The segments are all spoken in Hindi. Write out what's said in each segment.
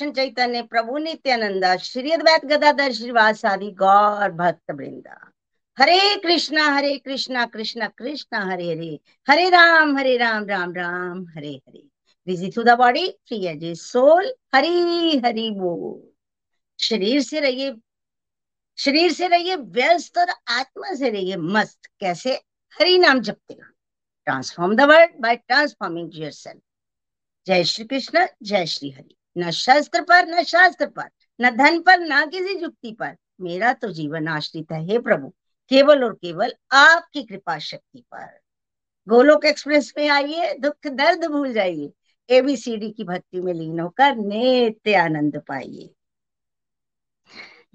कृष्ण चैतन्य, प्रभु नित्यानंदा, श्री अद्वैत गदाधर श्रीवास आदि गौर भक्त वृंदा Hare Krishna Hare Krishna Krishna Krishna, Hare Hare. Hare Ram Hare Ram Ram Ram, Hare Hare. Busy to the body free as soul Hari Hari बोल। शरीर से रहिए, शरीर से रहिए, व्यस्त और आत्मा से रहिए, मस्त। कैसे? हरि नाम जपते रहो। Transform the world by transforming yourself जय श्री कृष्ण, जय श्री हरि। न शस्त्र पर, न शास्त्र पर, न धन पर, न किसी जुक्ति पर। मेरा तो जीवन आश्रित है, हे प्रभु। केवल और केवल आपकी कृपा शक्ति पर। गोलोक एक्सप्रेस में आइए, दुख, दर्द भूल जाइए। एबीसीडी की भक्ति में लीन होकर नित्य आनंद पाइए।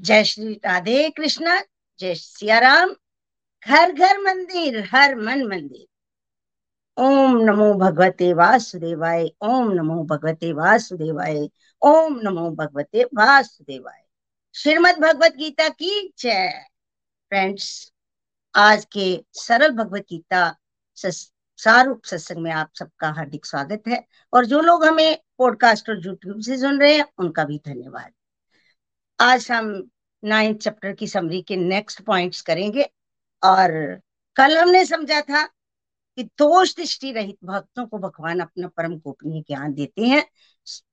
जय श्री राधे कृष्ण, जय सिया राम घर घर मंदिर, हर मन मंदिर। ओम नमो भगवते वासुदेवाय, ओम नमो भगवते वासुदेवाय, ओम नमो भगवते वासुदेवाय। श्रीमद भगवत गीता की जय। फ्रेंड्स आज के सरल भगवत गीता सारूप सत्संग में आप सबका हार्दिक स्वागत है, और जो लोग हमें पॉडकास्ट और यूट्यूब से सुन रहे हैं, उनका भी धन्यवाद। आज हम नाइन्थ चैप्टर की समरी के नेक्स्ट पॉइंट्स करेंगे, और कल हमने समझा था कि दोष दृष्टि रहित भक्तों को भगवान अपना परम गोपनीय ज्ञान देते हैं।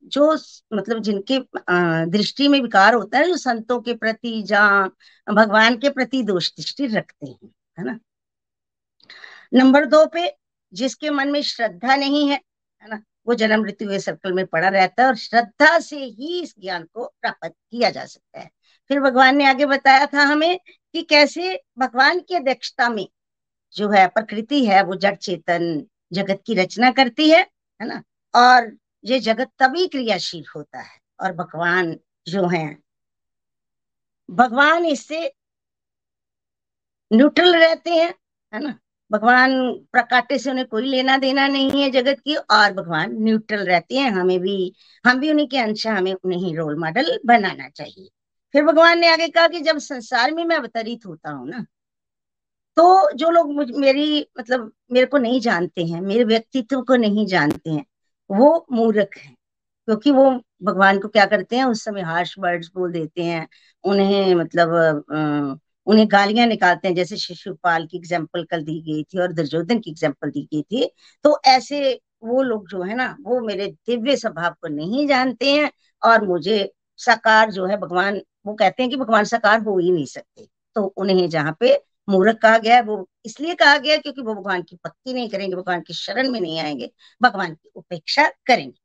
जो मतलब जिनके दृष्टि में विकार होता है, जो संतों के प्रति जहाँ भगवान के प्रति दोष दृष्टि रखते हैं, है ना? नंबर दो पे, जिसके मन में श्रद्धा नहीं है है ना? वो जन्म मृत्यु के सर्कल में पड़ा रहता है और श्रद्धा से ही इस ज्ञान को प्राप्त किया जा सकता है। फिर भगवान ने आगे बताया था हमें कि कैसे भगवान की अध्यक्षता में जो है प्रकृति है, वो जड़ चेतन जगत की रचना करती है है ना? और ये जगत तभी क्रियाशील होता है। और भगवान जो है, भगवान इससे न्यूट्रल रहते हैं, है ना? भगवान प्रकाटे से उन्हें कोई लेना देना नहीं है जगत की, और भगवान न्यूट्रल रहते हैं। हमें भी, हम भी उन्हीं के अंश हमें उन्हें रोल मॉडल बनाना चाहिए। फिर भगवान ने आगे कहा कि जब संसार में मैं अवतरित होता हूँ ना तो जो लोग मेरी मतलब मेरे को नहीं जानते हैं, मेरे व्यक्तित्व को नहीं जानते हैं, वो मूर्ख हैं। क्योंकि वो भगवान को क्या करते हैं, उस समय हार्श वर्ड्स बोल देते हैं, उन्हें मतलब उन्हें गालियाँ निकालते हैं। जैसे शिशुपाल की एग्ज़ाम्पल कल दी गई थी और दुर्योधन की एग्ज़ाम्पल दी गई थी। तो ऐसे वो लोग जो है ना, वो मेरे दिव्य स्वभाव को नहीं जानते हैं और मुझे साकार जो है, भगवान, वो कहते हैं कि भगवान साकार हो ही नहीं सकते। तो उन्हें जहाँ पे मूर्ख कहा गया है, वो इसलिए कहा गया क्योंकि वो भगवान की भक्ति नहीं करेंगे, भगवान की शरण में नहीं आएँगे, भगवान की उपेक्षा करेंगे।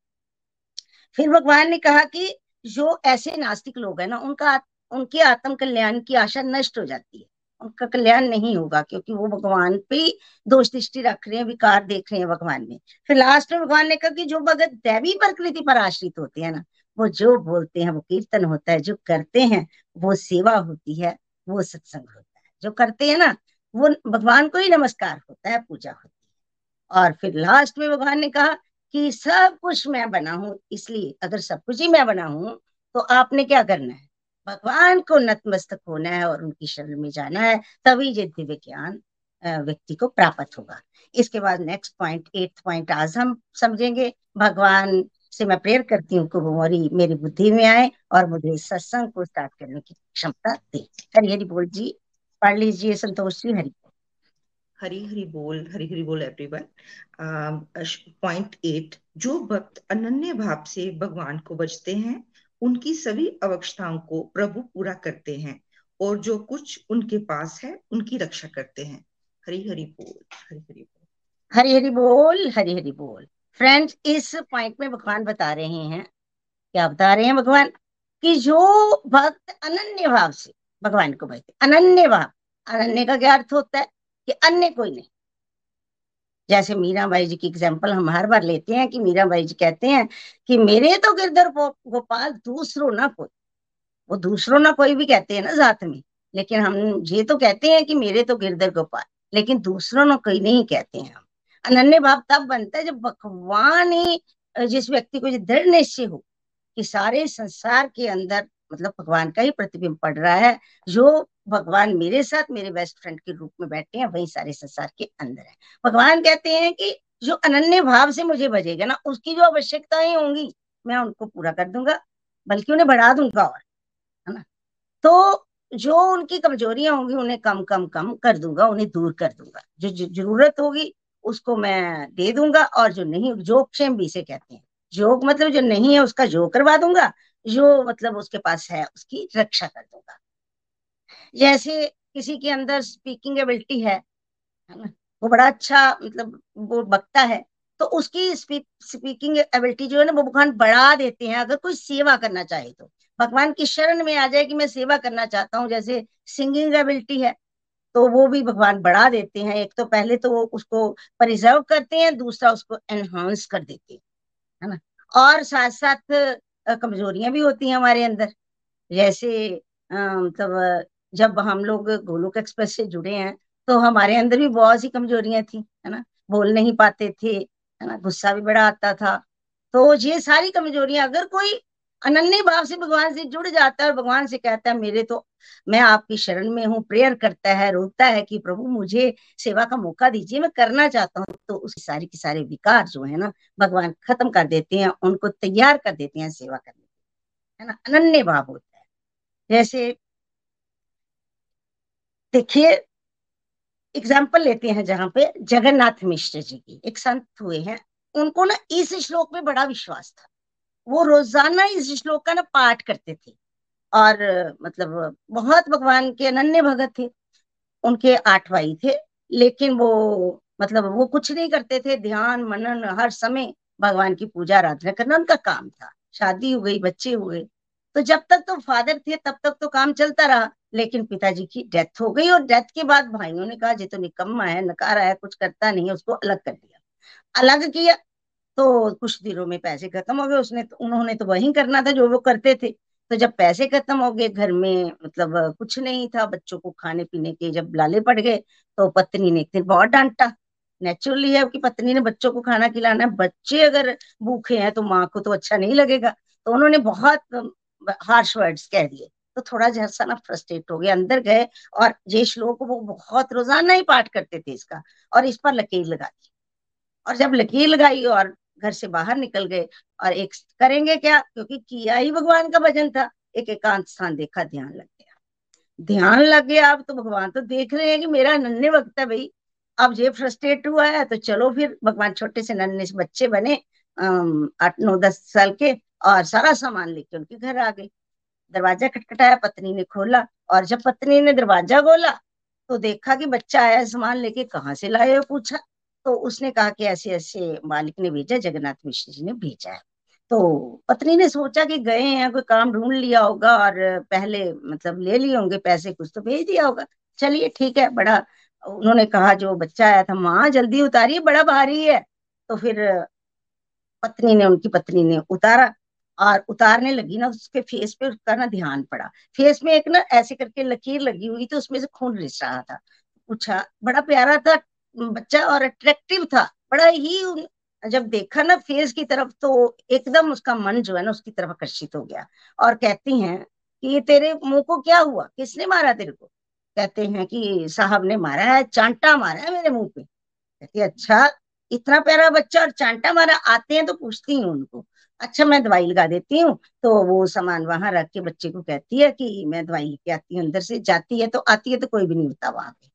फिर भगवान ने कहा कि जो ऐसे नास्तिक लोग हैं ना, उनका उनके आत्म कल्याण की आशा नष्ट हो जाती है। उनका कल्याण नहीं होगा क्योंकि वो भगवान पे दोष दृष्टि रख रहे हैं, विकार देख रहे हैं भगवान में। फिर लास्ट में भगवान ने कहा कि जो भगत दैवी प्रकृति पर आश्रित होते हैं ना, वो जो बोलते हैं, वो कीर्तन होता है, जो करते हैं, वो सेवा होती है, वो सत्संग होता है। जो करते हैं ना, वो भगवान को ही नमस्कार होता है, पूजा होती है। और फिर लास्ट में भगवान ने कहा कि सब कुछ मैं बना हूँ, इसलिए अगर सब कुछ ही मैं बना हूँ तो आपने क्या करना है? भगवान को नतमस्तक होना है और उनकी शरण में जाना है, तभी ये दिव्य ज्ञान व्यक्ति को प्राप्त होगा। इसके बाद नेक्स्ट पॉइंट एट्थ पॉइंट आज हम समझेंगे। भगवान से मैं प्रेयर करती हूँ कि वो मेरी मेरी बुद्धि में आए और मुझे सत्संग को स्टार्ट करने की क्षमता दे। हरी हरी बोल जी। पढ़ लीजिए संतोष जी हरी हरी हरी बोल हरी हरी बोल एवरीवन पॉइंट एट जो भक्त अनन्य भाव से भगवान को बचते हैं उनकी सभी अवक्षताओं को प्रभु पूरा करते हैं और जो कुछ उनके पास है उनकी रक्षा करते हैं। हरी हरी बोल हरी हरी बोल। हरी हरी बोल हरी हरी बोल। फ्रेंड्स इस पॉइंट में भगवान बता रहे हैं। क्या बता रहे हैं भगवान? कि जो भक्त अनन्य भाव से भगवान को भजते अनन्य भाव अनन्य का क्या अर्थ होता है कि अन्य कोई नहीं। जैसे मीराबाई जी की एग्ज़ाम्पल हम हर बार लेते हैं कि मीराबाई जी कहते हैं कि मेरे तो गिरधर गोपाल दूसरों ना कोई। वो दूसरों ना कोई भी कहते हैं ना जात में। लेकिन हम ये तो कहते हैं कि मेरे तो गिरधर गोपाल, लेकिन दूसरों ना कोई नहीं कहते हैं हम। अनन्य भाव तब बनता है जब भगवान ही, जिस व्यक्ति को दृढ़ निश्चय हो कि सारे संसार के अंदर मतलब भगवान का ही प्रतिबिंब पड़ रहा है, जो भगवान मेरे साथ मेरे बेस्ट फ्रेंड के रूप में बैठे हैं, वही सारे संसार के अंदर है। भगवान कहते हैं कि जो अनन्य भाव से मुझे बजेगा ना, उसकी जो आवश्यकताएँ होंगी, मैं उनको पूरा कर दूँगा, बल्कि उन्हें बढ़ा दूँगा और, है ना? तो जो उनकी कमजोरियाँ होंगी, उन्हें कम कम कम कर दूँगा, उन्हें दूर कर दूँगा। जो ज़रूरत होगी, उसको मैं दे दूँगा और जो नहीं जोग क्षेम भी से कहते हैं। जोग मतलब जो नहीं है, उसका जो करवा दूँगा जो मतलब उसके पास है, उसकी रक्षा कर दूँगा। जैसे किसी के अंदर स्पीकिंग एबिलिटी है ना, वो बड़ा अच्छा मतलब वो बकता है तो उसकी स्पीकिंग एबिलिटी जो है ना, वो भगवान बढ़ा देते हैं, अगर कोई सेवा करना चाहे तो। भगवान की शरण में आ जाए कि मैं सेवा करना चाहता हूँ, जैसे सिंगिंग एबिलिटी है तो वो भी भगवान बढ़ा देते हैं। एक तो पहले तो वो उसको प्रिजर्व करते हैं, दूसरा उसको एनहांस कर देते हैं, है ना। और साथ साथ कमजोरियाँ भी होती हैं हमारे अंदर। जैसे मतलब जब हम लोग गोलोक एक्सप्रेस से जुड़े हैं तो हमारे अंदर भी बहुत सी कमजोरियाँ थी, है ना? बोल नहीं पाते थे, है ना? गुस्सा भी बड़ा आता था। तो ये सारी कमजोरियाँ, अगर कोई अनन्य भाव से भगवान से जुड़ जाता है और भगवान से कहता है, मेरे तो मैं आपकी शरण में हूँ, प्रेयर करता है रोता है कि प्रभु मुझे सेवा का मौका दीजिए, मैं करना चाहता हूँ। तो उसके सारे के सारे विकार जो है ना, भगवान खत्म कर देते हैं, उनको तैयार कर देते हैं, सेवा करने है ना? अनन्य भाव होता है। जैसे देखिए एग्ज़ाम्पल लेते हैं जहाँ पे जगन्नाथ मिश्र जी की, एक संत हुए हैं, उनको ना इस श्लोक में बड़ा विश्वास था। वो रोज़ाना इस श्लोक का ना पाठ करते थे। और मतलब बहुत भगवान के अनन्य भगत थे, उनके आठ भाई थे, लेकिन वो मतलब वो कुछ नहीं करते थे। ध्यान, मनन, हर समय भगवान की पूजा, आराधना करना उनका काम था। शादी हो गई, बच्चे हुए तो जब तक तो फादर थे, तब तक तो काम चलता रहा, लेकिन पिताजी की डेथ हो गई और डेथ के बाद भाइयों ने कहा ये तो निकम्मा है, नकारा है कुछ करता नहीं उसको अलग कर दिया। अलग किया तो कुछ दिनों में पैसे खत्म हो गए। उसने तो उन्होंने तो वही करना था जो वो करते थे। तो जब पैसे खत्म हो गए घर में मतलब कुछ नहीं था, बच्चों को खाने पीने के जब लाले पड़ गए तो पत्नी ने एक दिन बहुत डांटा। नेचुरली है कि पत्नी ने बच्चों को खाना खिलाना है। बच्चे अगर भूखे हैं तो माँ को तो अच्छा नहीं लगेगा। तो उन्होंने बहुत हार्श वर्ड्स कह दिए। तो थोड़ा जैसा ना फ्रस्ट्रेट हो गया, अंदर गए और ये श्लोक वो बहुत रोज़ाना ही पाठ करते थे इसका और इस पर लकीर लगा दी। और जब लकीर लगाई और घर से बाहर निकल गए। और एक करेंगे क्या? क्योंकि किया ही भगवान का भजन था। एक एकांत स्थान देखा, ध्यान लग गया। ध्यान लग गया, अब तो भगवान तो देख रहे हैं कि मेरा नन्हे वक्त है भाई। अब ये फ्रस्ट्रेट हुआ है तो चलो फिर भगवान छोटे से नन्हे से बच्चे बने आठ, नौ, दस साल के, और सारा सामान लेके उनके घर आ गए। दरवाज़ा खटखटाया, पत्नी ने खोला, और जब पत्नी ने दरवाज़ा खोला तो देखा कि बच्चा आया सामान लेके, कहाँ से लाए हो, पूछा। तो उसने कहा कि ऐसे ऐसे मालिक ने भेजा, जगन्नाथ मिश्र जी ने भेजा है। तो पत्नी ने सोचा कि गए हैं, कोई काम ढूंढ लिया होगा और पहले मतलब ले लिए होंगे पैसे, कुछ तो भेज दिया होगा। चलिए ठीक है, बड़ा उन्होंने कहा, जो बच्चा आया था, माँ, जल्दी उतारिए, बड़ा भारी है। तो फिर पत्नी ने, उनकी पत्नी ने उतारा और उतारने लगी ना, उसके फेस पे उसका ना ध्यान पड़ा। फेस में एक ना ऐसे करके लकीर लगी हुई थी, उसमें से खून रिस रहा था। पूछा, बड़ा प्यारा था बच्चा और अट्रैक्टिव था। बड़ा ही जब देखा ना फेस की तरफ़ तो एकदम उसका मन जो है ना, उसकी तरफ़ आकर्षित हो गया। और कहती हैं कि, ये तेरे मुँह को क्या हुआ? किसने मारा तेरे को? कहते हैं कि, साहब ने मारा है, चांटा मारा है मेरे मुँह पे। कहती अच्छा इतना प्यारा बच्चा और चांटा मारा, आते हैं तो पूछती हूँ उनको। अच्छा मैं दवाई लगा देती हूँ। तो वो सामान वहाँ रख के बच्चे को कहती है कि, मैं दवाई लेके आती हूँ अंदर से, जाती है तो आती है तो कोई भी नहीं होता वहाँ पे।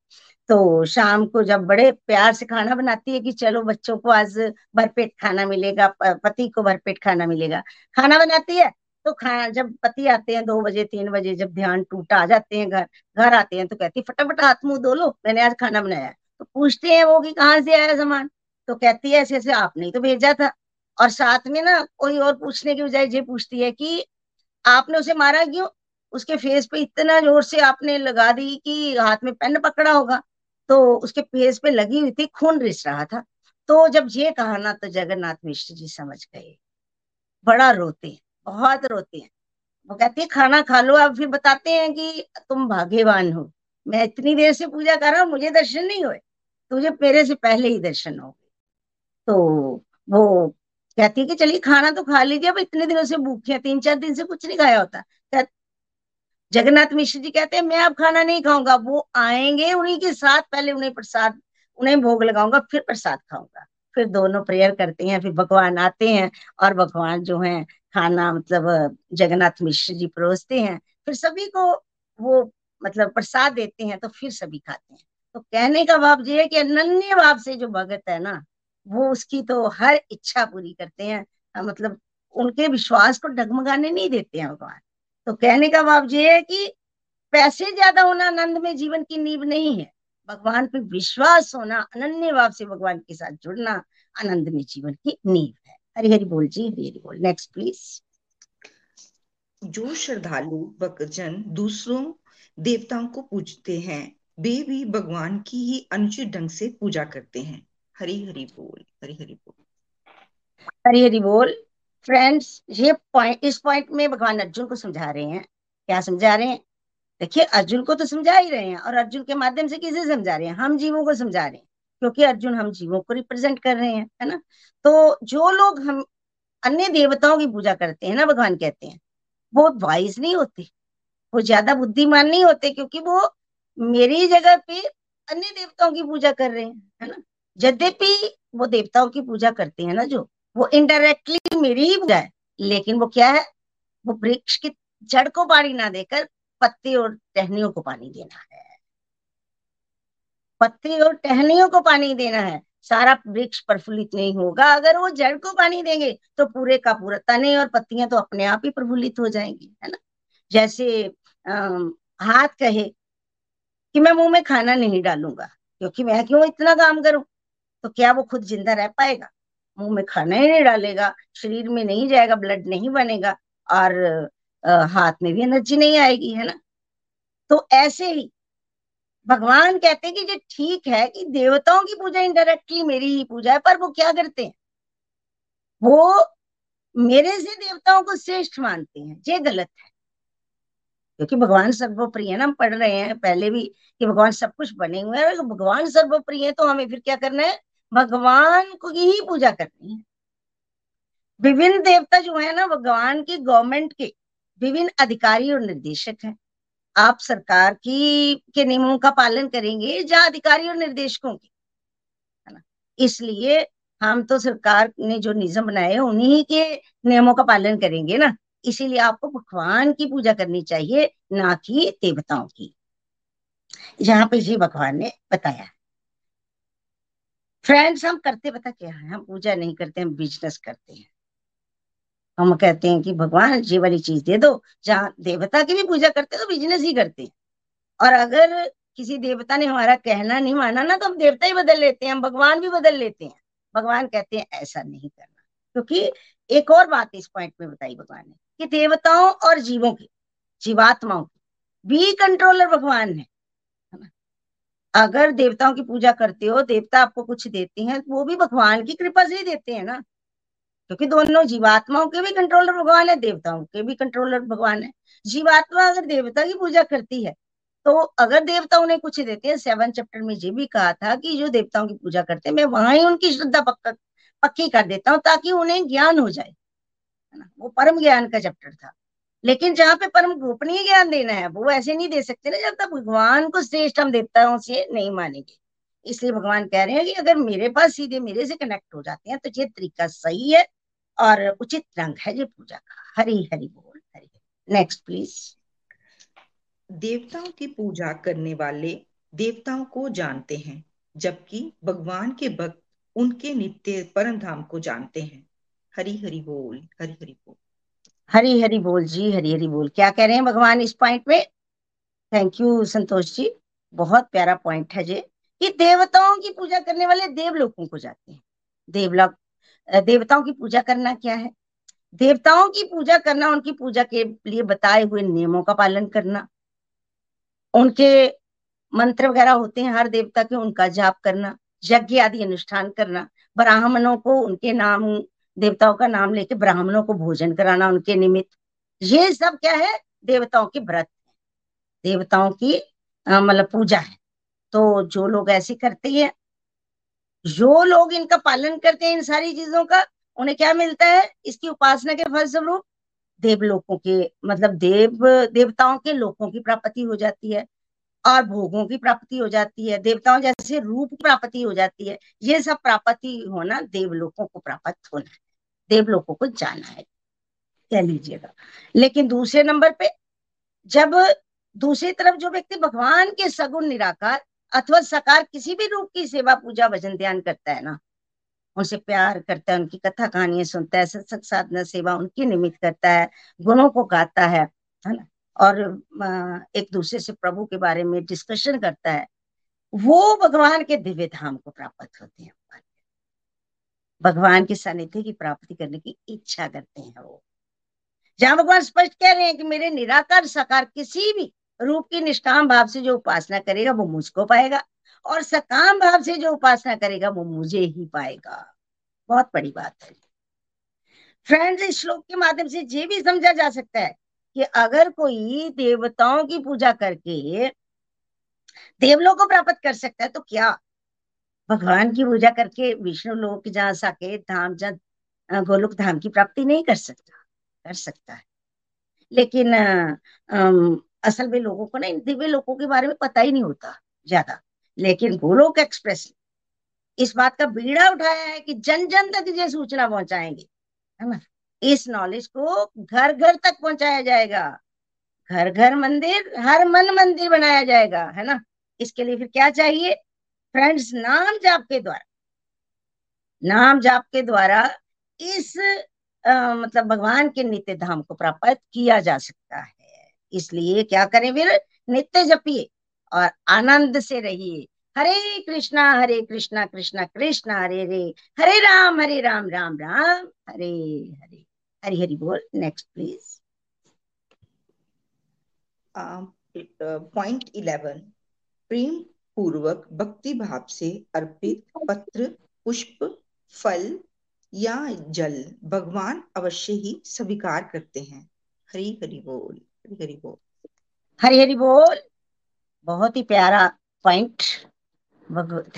तो शाम को जब बड़े प्यार से खाना बनाती है कि चलो बच्चों को आज भरपेट खाना मिलेगा पति को भरपेट खाना मिलेगा। खाना बनाती है तो खाना जब पति आते हैं दो बजे, तीन बजे, जब ध्यान टूटा आ जाते हैं घर घर आते हैं तो कहती है, फटाफट हाथ मुँह धो लो, मैंने आज खाना बनाया तो पूछते हैं वो कि कहाँ से आया सामान? तो कहती है, ऐसे ऐसे, आपने तो भेजा था। और साथ में ना कोई और पूछने की बजाय ये पूछती है कि आपने उसे मारा क्यों? उसके फेस पे इतना ज़ोर से आपने लगा दी कि हाथ में पेन पकड़ा होगा। तो उसके फेस पे लगी हुई थी, खून रिस रहा था। तो जब ये कहा ना तो जगन्नाथ मिश्र जी समझ गए। बड़ा रोते हैं, बहुत रोते हैं। वो कहते हैं, खाना खा लो, आप फिर बताते हैं कि तुम भाग्यवान हो। मैं इतनी देर से पूजा कर रहा हूँ, मुझे दर्शन नहीं हुए। तुझे मेरे से पहले ही दर्शन हो गए। तो वो कहती है कि, चलिए, खाना तो खा लीजिए, अब इतने दिनों से भूखे हैं, तीन चार दिन से कुछ नहीं खाया होता। जगन्नाथ मिश्र जी कहते हैं, मैं अब खाना नहीं खाऊँगा, वो आएँगे उन्हीं के साथ, पहले उन्हें प्रसाद, उन्हें भोग लगाऊँगा, फिर प्रसाद खाऊँगा। फिर दोनों प्रेयर करते हैं, फिर भगवान आते हैं और भगवान जो है, खाना मतलब जगन्नाथ मिश्र जी परोसते हैं, फिर सभी को वो मतलब प्रसाद देते हैं तो फिर सभी खाते हैं। तो कहने का भाव ये है कि अनन्य भाव से जो भगत है ना, वो उसकी तो हर इच्छा पूरी करते हैं मतलब उनके विश्वास को डगमगाने नहीं देते हैं भगवान। तो कहने का भाव ये है कि पैसे ज़्यादा होना आनंद में जीवन की नींव नहीं है। भगवान पे विश्वास होना अनन्य भाव से भगवान के साथ जुड़ना आनंद में जीवन की नींव है। हरि हरि बोल जी हरि हरि बोल। नेक्स्ट प्लीज़ जो श्रद्धालु भक्तजन दूसरों देवताओं को पूजते हैं वे भी भगवान की ही अनुचित ढंग से पूजा करते हैं। हरि हरि बोल हरि हरि बोल। हरि हरि बोल। फ्रेंड्स ये पॉइंट इस पॉइंट में भगवान अर्जुन को समझा रहे हैं। क्या समझा रहे हैं? देखिए, अर्जुन को तो समझा ही रहे हैं और अर्जुन के माध्यम से किसे समझा रहे हैं? हम जीवों को समझा रहे हैं, क्योंकि अर्जुन हम जीवों को रिप्रेजेंट कर रहे हैं, है ना? तो जो लोग हम अन्य देवताओं की पूजा करते हैं ना, भगवान कहते हैं, वो वाइज नहीं होते, वो ज़्यादा बुद्धिमान नहीं होते, क्योंकि वो मेरी जगह पे अन्य देवताओं की पूजा कर रहे हैं, है ना? यद्यपि वो देवताओं की पूजा करते हैं ना जो वो इनडायरेक्टली मेरी ही है। लेकिन वो क्या है? वो वृक्ष की जड़ को पानी ना देकर पत्ते और टहनियों को पानी देना है। पत्ते और टहनियों को पानी देना है। सारा वृक्ष प्रफुल्लित नहीं होगा। अगर वो जड़ को पानी देंगे तो पूरे का पूरा तने और पत्तियाँ तो अपने आप ही प्रफुल्लित हो जाएँगी है ना? जैसे आ, हाथ कहे कि मैं मुँह में खाना नहीं डालूँगा क्योंकि मैं क्यों इतना काम करूँ? तो क्या वो खुद ज़िंदा रह पाएगा? मुँह में खाना ही नहीं डालेगा शरीर में नहीं जाएगा ब्लड नहीं बनेगा और आ, हाथ में भी एनर्जी नहीं आएगी है ना? तो ऐसे ही भगवान कहते हैं कि ये ठीक है कि देवताओं की पूजा इनडायरेक्टली मेरी ही पूजा है पर वो क्या करते हैं? वो मेरे से देवताओं को श्रेष्ठ मानते हैं ये गलत है। क्योंकि भगवान सर्वप्रिय है ना हम पढ़ रहे हैं पहले भी कि भगवान सब कुछ बने हुए हैं भगवान सर्वप्रिय है तो हमें फिर क्या करना है? भगवान को ही पूजा करनी है। विभिन्न देवता जो है ना, भगवान के गवर्नमेंट के विभिन्न अधिकारी और निर्देशक हैं। आप सरकार की, के नियमों का पालन करेंगे जहाँ अधिकारी और निर्देशकों के, है ना? इसलिए हम तो सरकार ने जो निजम बनाए उन्हीं के नियमों का पालन करेंगे ना। इसीलिए आपको भगवान की पूजा करनी चाहिए, ना कि देवताओं की। यहाँ पे जी भगवान ने बताया। फ्रेंड्स हम करते पता क्या है? हम पूजा नहीं करते, हम बिज़नेस करते हैं। हम कहते हैं कि, भगवान, ये वाली चीज़ दे दो। जहाँ देवता की भी पूजा करते तो बिज़नेस ही करते हैं। और अगर किसी देवता ने हमारा कहना नहीं माना ना तो हम देवता ही बदल लेते हैं, हम भगवान भी बदल लेते हैं। भगवान कहते हैं, ऐसा नहीं करना। क्योंकि एक और बात इस पॉइंट में बताई भगवान ने, कि देवताओं और जीवों की, जीवात्माओं की भी कंट्रोलर भगवान है। अगर देवताओं की पूजा करते हो, देवता आपको कुछ देते हैं वो भी भगवान की कृपा से ही देते हैं ना? क्योंकि दोनों जीवात्माओं के भी कंट्रोलर भगवान है, देवताओं के भी कंट्रोलर भगवान है। जीवात्मा अगर देवता की पूजा करती है तो अगर देवता उन्हें कुछ देते हैं सेवन चैप्टर में ये भी कहा था कि जो देवताओं की पूजा करते हैं, मैं वहाँ ही उनकी श्रद्धा पक्का, पक्की कर देता हूँ ताकि उन्हें ज्ञान हो जाए, है ना? वो परम ज्ञान का चैप्टर था। लेकिन जहाँ पे परम गोपनीय ज्ञान देना है, वो ऐसे नहीं दे सकते ना जब तक भगवान को श्रेष्ठ हम देवताओं से नहीं मानेंगे। इसलिए भगवान कह रहे हैं कि अगर मेरे पास सीधे मेरे से कनेक्ट हो जाते हैं तो ये तरीका सही है और उचित रंग है ये पूजा का। हरी हरि बोल, हरी नेक्स्ट प्लीज़ देवताओं की पूजा करने वाले देवताओं को जानते हैं, जबकि भगवान के भक्त उनके नित्य परम धाम को जानते हैं। हरी हरि बोल, हरी हरि बोल। हरी हरी बोल जी, हरी हरी बोल। क्या कह रहे हैं भगवान इस पॉइंट में? Thank you Santosh ji. बहुत प्यारा पॉइंट है जी कि देवताओं की पूजा करने वाले देवलोकों को जाते हैं। देवलोक देवताओं की पूजा करना क्या है? देवताओं की पूजा करना, उनकी पूजा के लिए बताए हुए नियमों का पालन करना। उनके मंत्र वगैरह होते हैं, हर देवता के उनका जाप करना, यज्ञ आदि अनुष्ठान करना, ब्राह्मणों को उनके नाम देवताओं का नाम लेके ब्राह्मणों को भोजन कराना उनके निमित्त। ये सब क्या है? देवताओं के व्रत। है देवताओं की मतलब पूजा है। तो जो लोग ऐसे करते हैं, जो लोग इनका पालन करते हैं इन सारी चीज़ों का, उन्हें क्या मिलता है? इसकी उपासना के फलस्वरूप देवलोकों के मतलब देव, देवताओं के लोकों की प्राप्ति हो जाती है। और भोगों की प्राप्ति हो जाती है, देवताओं जैसे रूप प्राप्ति हो जाती है, ये सब प्राप्ति होना देवलोकों को प्राप्त होना है, देवलोकों को जाना है, कह लीजिएगा। लेकिन दूसरे नंबर पे, जब दूसरी तरफ़ जो व्यक्ति भगवान के सगुण निराकार अथवा सकार किसी भी रूप की सेवा, पूजा, भजन, ध्यान करता है ना, उनसे प्यार करता है, उनकी कथा कहानियाँ सुनता है सत्संग साधना सेवा उनकी निमित्त करता है, गुणों को गाता है है ना? और एक दूसरे से प्रभु के बारे में डिस्कशन करता है, वो भगवान के दिव्य धाम को प्राप्त होते हैं भगवान के सानिध्य की प्राप्ति करने की इच्छा करते हैं वो। जहाँ भगवान स्पष्ट कह रहे हैं कि मेरे निराकार साकार किसी भी रूप की निष्काम भाव से जो उपासना करेगा वो मुझको पाएगा, और सकाम भाव से जो उपासना करेगा वो मुझे ही पाएगा। बहुत बड़ी बात है। फ्रेंड्स, इस श्लोक के माध्यम से ये भी समझा जा सकता है कि अगर कोई देवताओं की पूजा करके देवलों को प्राप्त कर सकता है तो क्या? भगवान की पूजा करके विष्णु लोक जहाँ साकेत धाम जहाँ गोलोक धाम की प्राप्ति नहीं कर सकता कर सकता है। लेकिन आ, असल में लोगों को ना इन दिव्य लोगों के बारे में पता ही नहीं होता ज़्यादा। लेकिन गोलोक एक्सप्रेस इस बात का बीड़ा उठाया है कि जन जन तक ये सूचना पहुंचाएँगे है ना? इस नॉलेज को घर घर तक पहुँचाया जाएगा। घर घर मंदिर हर मन मंदिर बनाया जाएगा है ना? इसके लिए फिर क्या चाहिए? फ्रेंड्स नाम जाप के द्वारा। नाम जाप के द्वारा इस आ, मतलब भगवान के नित्य धाम को प्राप्त किया जा सकता है। इसलिए क्या करें फिर? नित्य जपिए और आनंद से रहिए। हरे कृष्णा हरे कृष्णा कृष्णा कृष्णा हरे हरे। हरे राम हरे राम राम राम हरे हरे। हरि हरि बोल नेक्स्ट प्लीज़ पॉइंट इलेवन प्रेम पूर्वक भक्ति भाव से अर्पित पत्र पुष्प फल या जल भगवान अवश्य ही स्वीकार करते हैं। हरि हरि बोल हरी हरि बोल। हरि हरि बोल। बहुत ही प्यारा पॉइंट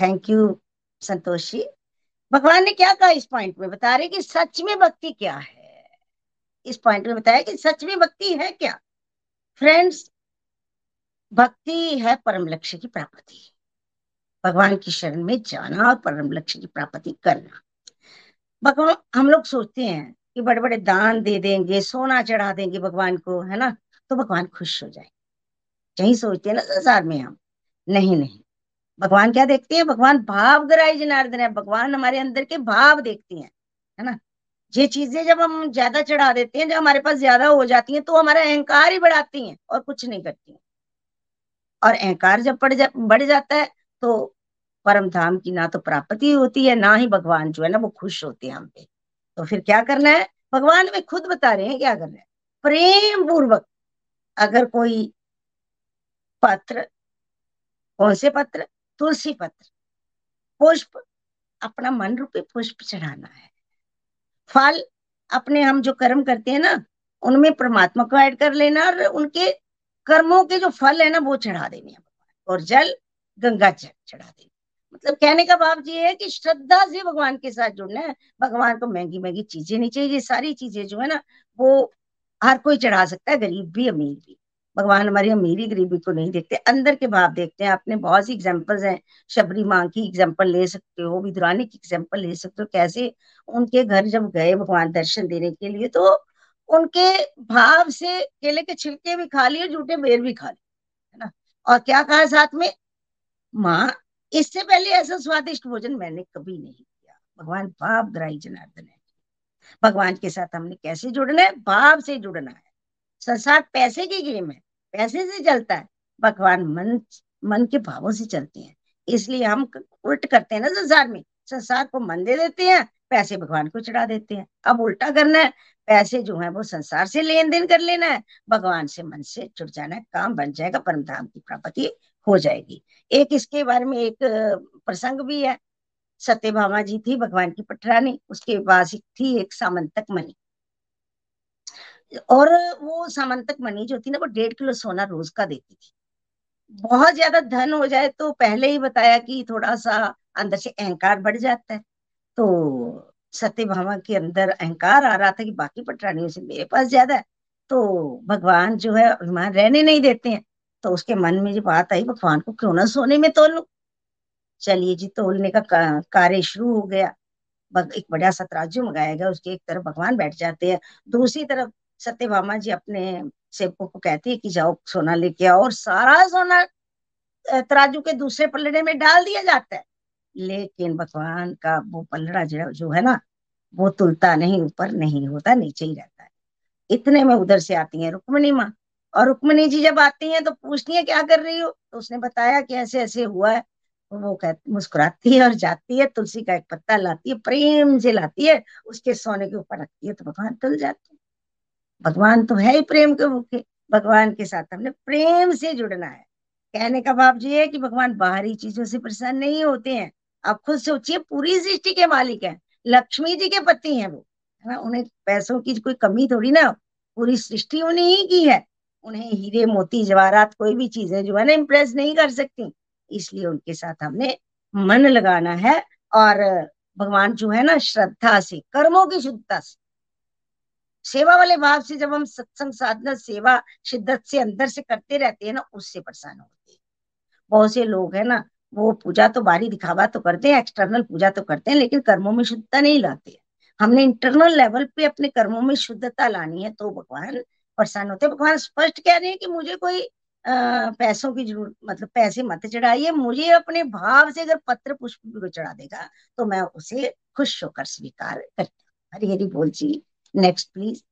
थैंक यू संतोषी। भगवान ने क्या कहा इस पॉइंट में? बता रहे कि सच में भक्ति क्या है? इस पॉइंट में बताया कि सच में भक्ति है क्या? फ्रेंड्स भक्ति है परम लक्ष्य की प्राप्ति। भगवान की शरण में जाना और परम लक्ष्य की प्राप्ति करना। भगवान, हम लोग सोचते हैं कि बड़े बड़े दान दे देंगे, सोना चढ़ा देंगे भगवान को, है ना? तो भगवान खुश हो जाए। यही सोचते हैं ना संसार में हम। नहीं नहीं। भगवान क्या देखते हैं? भगवान भाव गराई जनार्दन है। भगवान हमारे अंदर के भाव देखते हैं, है ना? ये चीज़ें जब हम ज़्यादा चढ़ा देते हैं, जब हमारे पास ज़्यादा हो जाती हैं तो हमारा अहंकार ही बढ़ाती हैं और कुछ नहीं करती हैं। और अहंकार जब बढ़ जा, बढ़ जाता है तो परम धाम की ना तो प्राप्ति होती है, ना ही भगवान जो है ना वो खुश होते हैं हम पे। तो फिर क्या करना है? भगवान में खुद बता रहे हैं क्या करना है। प्रेम पूर्वक अगर कोई पत्र, कौन से पत्र? तुलसी पत्र। पुष्प, अपना मन रूपी पुष्प चढ़ाना है। फल अपने हम जो कर्म करते हैं ना, उनमें परमात्मा को ऐड कर लेना और उनके कर्मों के जो फल है ना, वो चढ़ा देने हैं और जल, गंगा जल चढ़ा देना मतलब कहने का भाव ये है कि श्रद्धा से भगवान के साथ जुड़ना है। भगवान को महँगी महँगी चीज़ें नहीं चाहिए। ये सारी चीज़ें जो है ना, वो हर कोई चढ़ा सकता है, गरीब भी, अमीर भी। भगवान हमारी अमीरी गरीबी को नहीं देखते, अंदर के भाव देखते हैं, आपने बहुत सी एग्जाम्पल्स हैं, शबरी माँ की एग्ज़ाम्पल ले सकते हो विद्रानी की एग्ज़ाम्पल ले सकते हो, कैसे उनके घर जब गए भगवान दर्शन देने के लिए तो उनके भाव से केले के छिलके भी खा लिए झूठे बेर भी खा लिए, है ना? और क्या कहा साथ में? माँ, इससे पहले ऐसा स्वादिष्ट भोजन मैंने कभी नहीं किया। भगवान भाव ग्राही जनार्दन है। भगवान के साथ हमने कैसे जुड़ना है? भाव से जुड़ना है। संसार पैसे की गेम है। पैसे से चलता है। भगवान मन मन के भावों से चलते हैं। इसलिए हम उल्ट करते हैं ना संसार में। संसार को मन दे देते हैं, पैसे भगवान को चढ़ा देते हैं। अब उल्टा करना है, पैसे जो है वो संसार से लेन देन कर लेना है। भगवान से मन से जुड़ जाना है, काम बन जाएगा परम धाम की प्राप्ति हो जाएगी। एक इसके बारे में एक प्रसंग भी है। सत्य भामा जी थी, भगवान की पटरानी उसके पास थी एक सामंतक मणि। और वो सामंतक मणि जो थी ना, वो डेढ़ किलो सोना रोज का देती थी। बहुत ज़्यादा धन हो जाए तो पहले ही बताया कि थोड़ा सा अंदर से अहंकार बढ़ जाता है। तो सत्य भामा के अंदर अहंकार आ रहा था कि बाकी पटरानियों से मेरे पास ज़्यादा है तो भगवान जो है अभिमान रहने नहीं देते हैं। तो उसके मन में जो बात आई, भगवान को क्यों ना सोने में तोल? चलिए जी, तोलने का कार्य शुरू हो गया। एक बड़ा सा तराजू मंगाया गया, उसके एक तरफ़ भगवान बैठ जाते हैं, दूसरी तरफ़ सत्य भामा जी अपने सेवकों को कहती है कि जाओ सोना लेके आओ और सारा सोना तराजू के दूसरे पलड़े में डाल दिया जाता है। लेकिन भगवान का वो पलड़ा जो जो है ना, वो तुलता नहीं, ऊपर नहीं होता, नीचे ही रहता है। इतने में उधर से आती है रुक्मणी माँ। और रुक्मणी जी जब आती हैं तो पूछती है, क्या कर रही हो? तो उसने बताया कि ऐसे ऐसे हुआ है। तो वो कहती, मुस्कुराती है और जाती है, तुलसी का एक पत्ता लाती है, प्रेम से लाती है, उसके सोने के ऊपर रखती है तो भगवान तुल जाते भगवान तो है ही प्रेम के भूखे भगवान के साथ हमने प्रेम से जुड़ना है। कहने का भाव ये है कि भगवान बाहरी चीज़ों से परेशान नहीं होते हैं। आप खुद सोचिए, पूरी सृष्टि के मालिक हैं, लक्ष्मी जी के पति हैं वो, है ना? उन्हें पैसों की कोई कमी थोड़ी ना, पूरी सृष्टि उन्हें ही की है। उन्हें हीरे, मोती, जवाहरात, कोई भी चीज़ें जो है ना इम्प्रेस नहीं कर सकती। इसलिए उनके साथ हमने मन लगाना है और भगवान जो है ना, श्रद्धा से, कर्मों की शुद्धता से सेवा वाले भाव से जब हम सत्संग साधना सेवा शिद्दत से अंदर से करते रहते हैं ना उससे परेशान होते हैं। बहुत से लोग है ना वो पूजा तो बारी दिखावा तो करते हैं एक्सटर्नल पूजा तो करते हैं लेकिन कर्मों में शुद्धता नहीं लाते हमने इंटरनल लेवल पे अपने कर्मों में शुद्धता लानी है तो भगवान परेशान होते हैं। भगवान स्पष्ट कह रहे हैं कि मुझे कोई आ, पैसों की ज़रूरत मतलब पैसे मत चढ़ाइए मुझे अपने भाव से अगर पत्र पुष्प भी चढ़ा देगा तो मैं उसे खुश होकर स्वीकार करता हरी हरी बोल जी। नेक्स्ट प्लीज़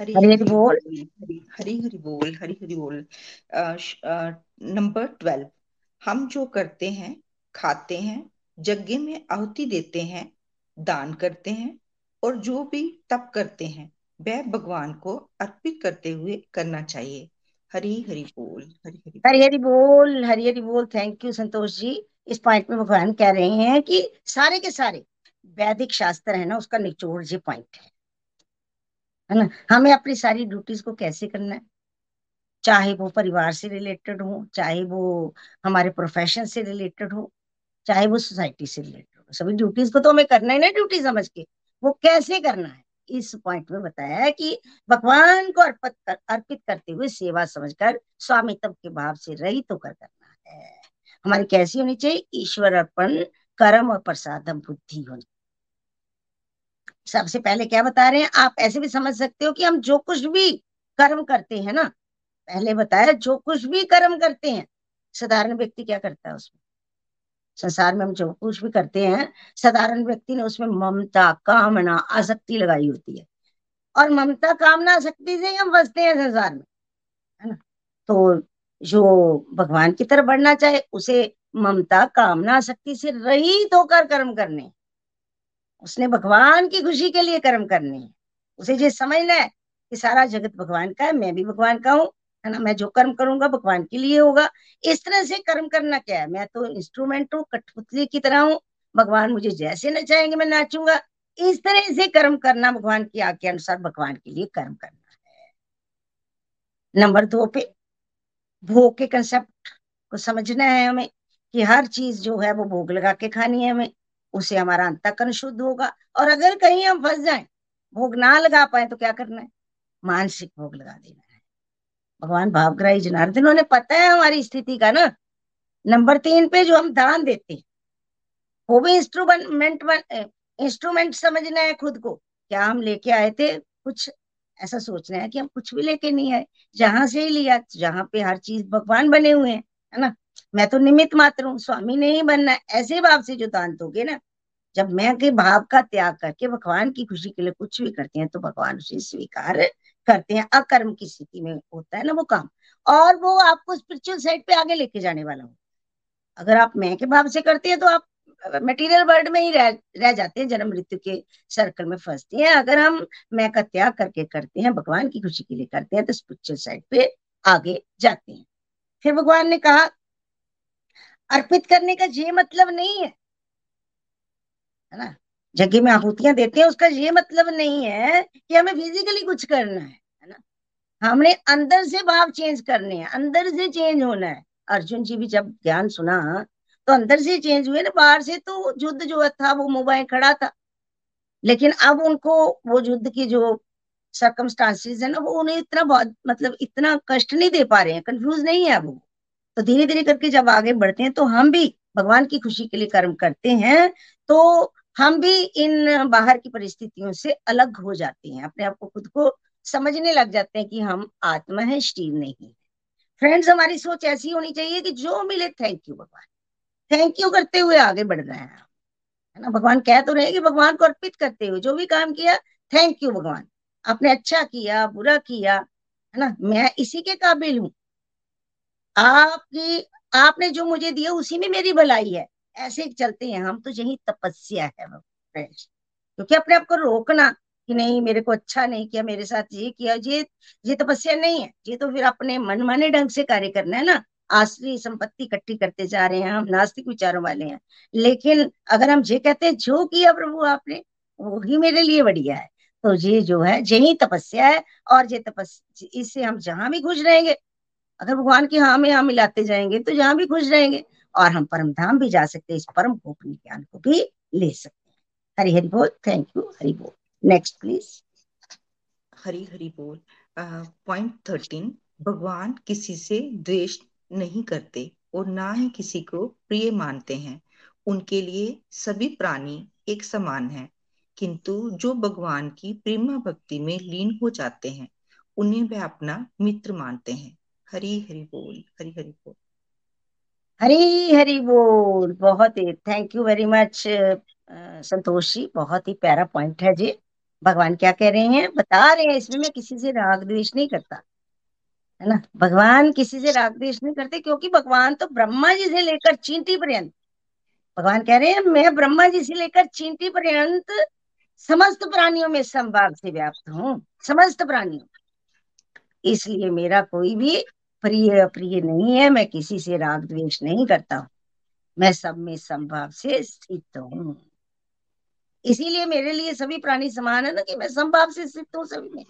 हरी हरी बोल हरी हरी बोल हरी हरी बोल नंबर ट्वेल्व हम जो करते हैं खाते हैं यज्ञ में आहुति देते हैं दान करते हैं और जो भी तप करते हैं वह भगवान को अर्पित करते हुए करना चाहिए। हरी हरी बोल हरी हरी हरी हरी बोल हरी हरि बोल थैंक यू संतोष जी इस पॉइंट में भगवान कह रहे हैं कि सारे के सारे वैदिक शास्त्र है ना उसका निचोड़ जी पॉइंट है। ना? हमें अपनी सारी ड्यूटीज़ को कैसे करना है? चाहे वो परिवार से रिलेटेड हो चाहे वो हमारे प्रोफेशन से रिलेटेड हो चाहे वो सोसाइटी से रिलेटेड हो। सभी ड्यूटीज़ को तो हमें करना है ना ड्यूटी समझ के। वो कैसे करना है? इस पॉइंट में बताया है कि भगवान को अर्पित कर, अर्पित करते हुए सेवा समझकर स्वामित्व के भाव से रहित होकर करना है। हमारी कैसी होनी चाहिए? ईश्वर अर्पण कर्म और प्रसादम बुद्धि होनी। सबसे पहले क्या बता रहे हैं? आप ऐसे भी समझ सकते हो कि हम जो कुछ भी कर्म करते हैं ना, पहले बताया जो कुछ भी कर्म करते हैं, साधारण व्यक्ति क्या करता है उसमें? संसार में हम जो कुछ भी करते हैं, साधारण व्यक्ति ने उसमें ममता, कामना, आसक्ति लगाई होती है। और ममता, कामना, आसक्ति से हम बसते हैं संसार में, है ना? तो जो भगवान की तरफ़ बढ़ना चाहे, उसे ममता, कामना, शक्ति से रहित होकर कर्म करने। उसने भगवान की खुशी के लिए कर्म करने। उसे ये समझना है कि सारा जगत भगवान का है, मैं भी भगवान का हूँ, है ना? मैं जो कर्म करूँगा, भगवान के लिए होगा। इस तरह से कर्म करना क्या है? मैं तो इंस्ट्रूमेंट हूँ, कठपुतली की तरह हूँ। भगवान मुझे जैसे नचाएँगे मैं नाचूँगा। इस तरह से कर्म करना, भगवान की आज्ञा अनुसार भगवान के लिए कर्म करना है। नंबर दो पे भोग के कंसेप्ट को समझना है हमें कि हर चीज़ जो है वो भोग लगा के खानी है हमें उससे हमारा अंतकरण शुद्ध होगा। और अगर कहीं हम फंस जाए, भोग ना लगा पाए तो क्या करना है? मानसिक भोग लगा देना है। भगवान भावग्राही जनार्दन, उन्हें पता है हमारी स्थिति का ना? नंबर तीन पे जो हम दान देते हैं, वो भी इंस्ट्रूमेंट इंस्ट्रूमेंट समझना है खुद को। क्या हम लेके आए थे? कुछ ऐसा सोचना है कि हम कुछ भी लेके नहीं आए। जहाँ से ही लिया, जहाँ पे हर चीज़ भगवान बने हुए हैं, है ना? मैं तो निमित्त मात्र हूँ, स्वामी नहीं बनना ऐसे भाव से जो दान दोगे ना, जब मैं के भाव का त्याग करके भगवान की खुशी के लिए कुछ भी करते हैं तो भगवान उसे स्वीकार करते हैं। अकर्म की स्थिति में होता है ना वो काम। और वो आपको स्पिरिचुअल साइड पे आगे लेके जाने वाला हो। अगर आप मैं के भाव से करते हैं तो आप मटेरियल वर्ल्ड में ही रह रह जाते हैं जन्म मृत्यु के सर्कल में फंसते हैं। अगर हम मैं का त्याग करके करते हैं, भगवान की खुशी के लिए करते हैं तो स्पिरिचुअल साइड पे आगे जाते हैं। फिर भगवान ने कहा, अर्पित करने का ये मतलब नहीं है। है ना? जगह में आहुतियाँ देते हैं, उसका ये मतलब नहीं है कि हमें फिजिकली कुछ करना है है ना? हमने अंदर से भाव चेंज करने हैं, अंदर से चेंज होना है। अर्जुन जी भी जब ज्ञान सुना तो अंदर से चेंज हुए ना, बाहर से तो युद्ध जो था, वो मोबाइल खड़ा था। लेकिन अब उनको वो युद्ध की जो सर्कमस्टांसिस है ना, वो उन्हें इतना बहुत मतलब इतना कष्ट नहीं दे पा रहे हैं कंफ्यूज नहीं है अब वो। तो धीरे धीरे करके जब आगे बढ़ते हैं तो हम भी भगवान की खुशी के लिए कर्म करते हैं तो हम भी इन बाहर की परिस्थितियों से अलग हो जाते हैं। अपने आप को खुद को समझने लग जाते हैं कि हम आत्मा है शरीर नहीं है। फ्रेंड्स हमारी सोच ऐसी होनी चाहिए कि जो मिले थैंक यू भगवान। थैंक यू करते हुए आगे बढ़ रहे हैं। है ना? भगवान कह तो रहे कि भगवान को अर्पित करते हुए जो भी काम किया थैंक यू भगवान। आपने अच्छा किया, बुरा किया, है ना? मैं इसी के काबिल हूँ। आपकी, आपने जो मुझे दिया, उसी में मेरी भलाई है। ऐसे चलते हैं हम तो यही तपस्या है क्योंकि अपने आप को रोकना कि नहीं, मेरे को अच्छा नहीं किया, मेरे साथ ये किया, ये ये तपस्या नहीं है। ये तो फिर अपने मनमाने ढंग से कार्य करना है ना? आश्री संपत्ति इकट्ठी करते जा रहे हैं, हम नास्तिक विचारों वाले हैं। लेकिन अगर हम ये कहते हैं, जो किया प्रभु आपने वो ही मेरे लिए बढ़िया है। तो ये जो है यही तपस्या है और ये तपस्या इससे हम जहाँ भी खुश रहेंगे, अगर भगवान की हाँ में हाँ मिलाते जाएँगे तो जहाँ भी खुश रहेंगे और हम परम धाम भी जा सकते हैं, इस परम गोपनीय ज्ञान को भी ले सकते हैं। हरी हरि बोल। थैंक यू हरि बोल। नेक्स्ट प्लीज़ हरी हरि बोल। पॉइंट थर्टीन भगवान किसी से द्वेष नहीं करते और ना ही किसी को प्रिय मानते हैं। उनके लिए सभी प्राणी एक समान है, किंतु जो भगवान की प्रेमा भक्ति में लीन हो जाते हैं, उन्हें वे अपना मित्र मानते हैं। हरी हरि बोल, हरी हरि बोल। हरी हरी बोल, बहुत ही thank you very much Santosh ji, बहुत ही प्यारा पॉइंट है जी। भगवान क्या कह रहे हैं? बता रहे हैं, इसमें मैं किसी से राग द्वेष नहीं करता। है ना? भगवान किसी से राग द्वेष नहीं करते, क्योंकि भगवान तो ब्रह्मा जी से लेकर चींटी पर्यंत। भगवान कह रहे हैं, मैं ब्रह्मा जी से लेकर चींटी पर्यंत समस्त प्राणियों में संभाग से व्याप्त हूँ, समस्त प्राणियों इसलिए मेरा कोई भी प्रिय, अप्रिय नहीं है, मैं किसी से राग द्वेष नहीं करता हूँ। मैं सब में संभाव से स्थित हूँ। इसीलिए मेरे लिए सभी प्राणी समान है ना कि मैं संभाव से स्थित हूँ सभी में।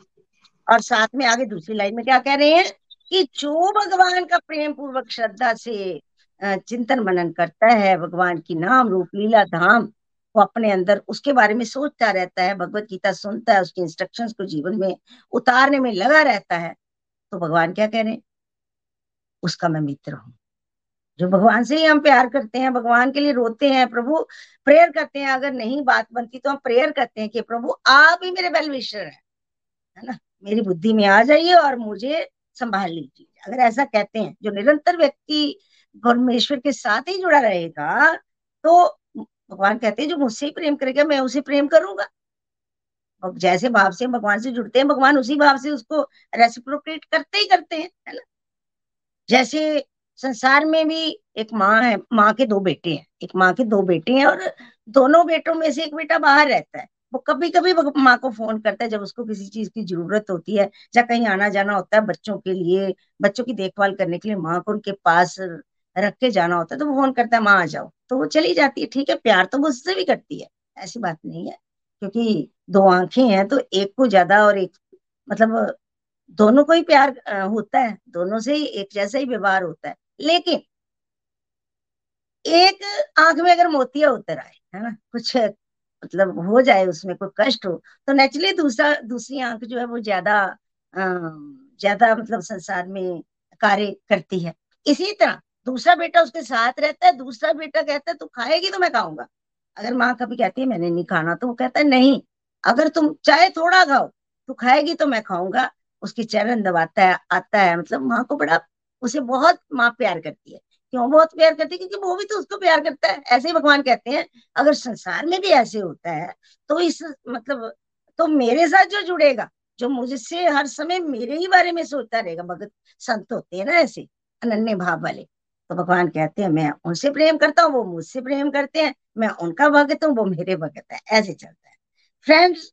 और साथ में आगे दूसरी लाइन में क्या कह रहे हैं? कि जो भगवान का प्रेम पूर्वक श्रद्धा से चिंतन मनन करता है, भगवान की नाम रूप, लीला धाम वो अपने अंदर, उसके बारे में सोचता रहता है, भगवत गीता सुनता है, उसके इंस्ट्रक्शंस को जीवन में उतारने में लगा रहता है तो भगवान क्या कह रहे हैं? उसका मैं मित्र हूँ। जो भगवान से ही हम प्यार करते हैं, भगवान के लिए रोते हैं, प्रभु प्रेयर करते हैं, अगर नहीं बात बनती तो हम प्रेयर करते हैं कि प्रभु आप ही मेरे वेल विशर है। है ना? मेरी बुद्धि में आ जाइए और मुझे संभाल लीजिए। अगर ऐसा कहते हैं, जो निरंतर व्यक्ति परमेश्वर के साथ ही जुड़ा रहेगा तो भगवान कहते हैं, जो मुझसे ही प्रेम करेगा, मैं उसे प्रेम करूँगा। और जैसे भाव से भगवान से जुड़ते हैं, भगवान उसी भाव से उसको रेसिप्रोकेट करते ही करते हैं, है ना? जैसे संसार में भी एक माँ है, माँ के दो बेटे हैं। एक माँ के दो बेटे हैं और दोनों बेटों में से एक बेटा बाहर रहता है। वो कभी कभी माँ को फ़ोन करता है जब उसको किसी चीज़ की ज़रूरत होती है, या कहीं आना जाना होता है बच्चों के लिए, बच्चों की देखभाल करने के लिए माँ को उनके पास रख के जाना होता है तो वो फ़ोन करता है, माँ, आ जाओ। तो वो चली जाती है, ठीक है, प्यार तो वो उससे भी करती है, ऐसी बात नहीं है, क्योंकि दो आँखें हैं तो एक को ज़्यादा और एक मतलब दोनों को ही प्यार होता है, दोनों से ही एक जैसा ही व्यवहार होता है, लेकिन एक आँख में अगर मोतिया उतर आए, है ना, कुछ मतलब हो जाए, उसमें कोई कष्ट हो तो नेचुरली दूसरा, दूसरी आँख जो है वो ज़्यादा ज़्यादा मतलब संसार में कार्य करती है। इसी तरह, दूसरा बेटा उसके साथ रहता है, दूसरा बेटा कहता है, तू खाएगी तो मैं खाऊँगा। अगर माँ कभी कहती है, मैंने नहीं खाना तो वो कहता है, नहीं, अगर तुम चाहे थोड़ा खाओ तो खाएगी तो मैं खाऊँगा। उसके चरण दबाता है, आता है मतलब माँ को बड़ा, उसे बहुत माँ प्यार करती है। क्यों? बहुत प्यार करती क्योंकि वो भी तो उसको प्यार करता है। ऐसे ही भगवान कहते हैं, अगर संसार में भी ऐसे होता है तो इस मतलब तो मेरे साथ जो जुड़ेगा, जो मुझसे हर समय मेरे ही बारे में सोचता रहेगा, भगत संत होते हैं ना ऐसे, अनन्य भाव वाले। तो भगवान कहते हैं, मैं उनसे प्रेम करता हूँ, वो मुझसे प्रेम करते हैं, मैं उनका भगत हूँ, वो मेरे भगत है। ऐसे चलता है। फ्रेंड्स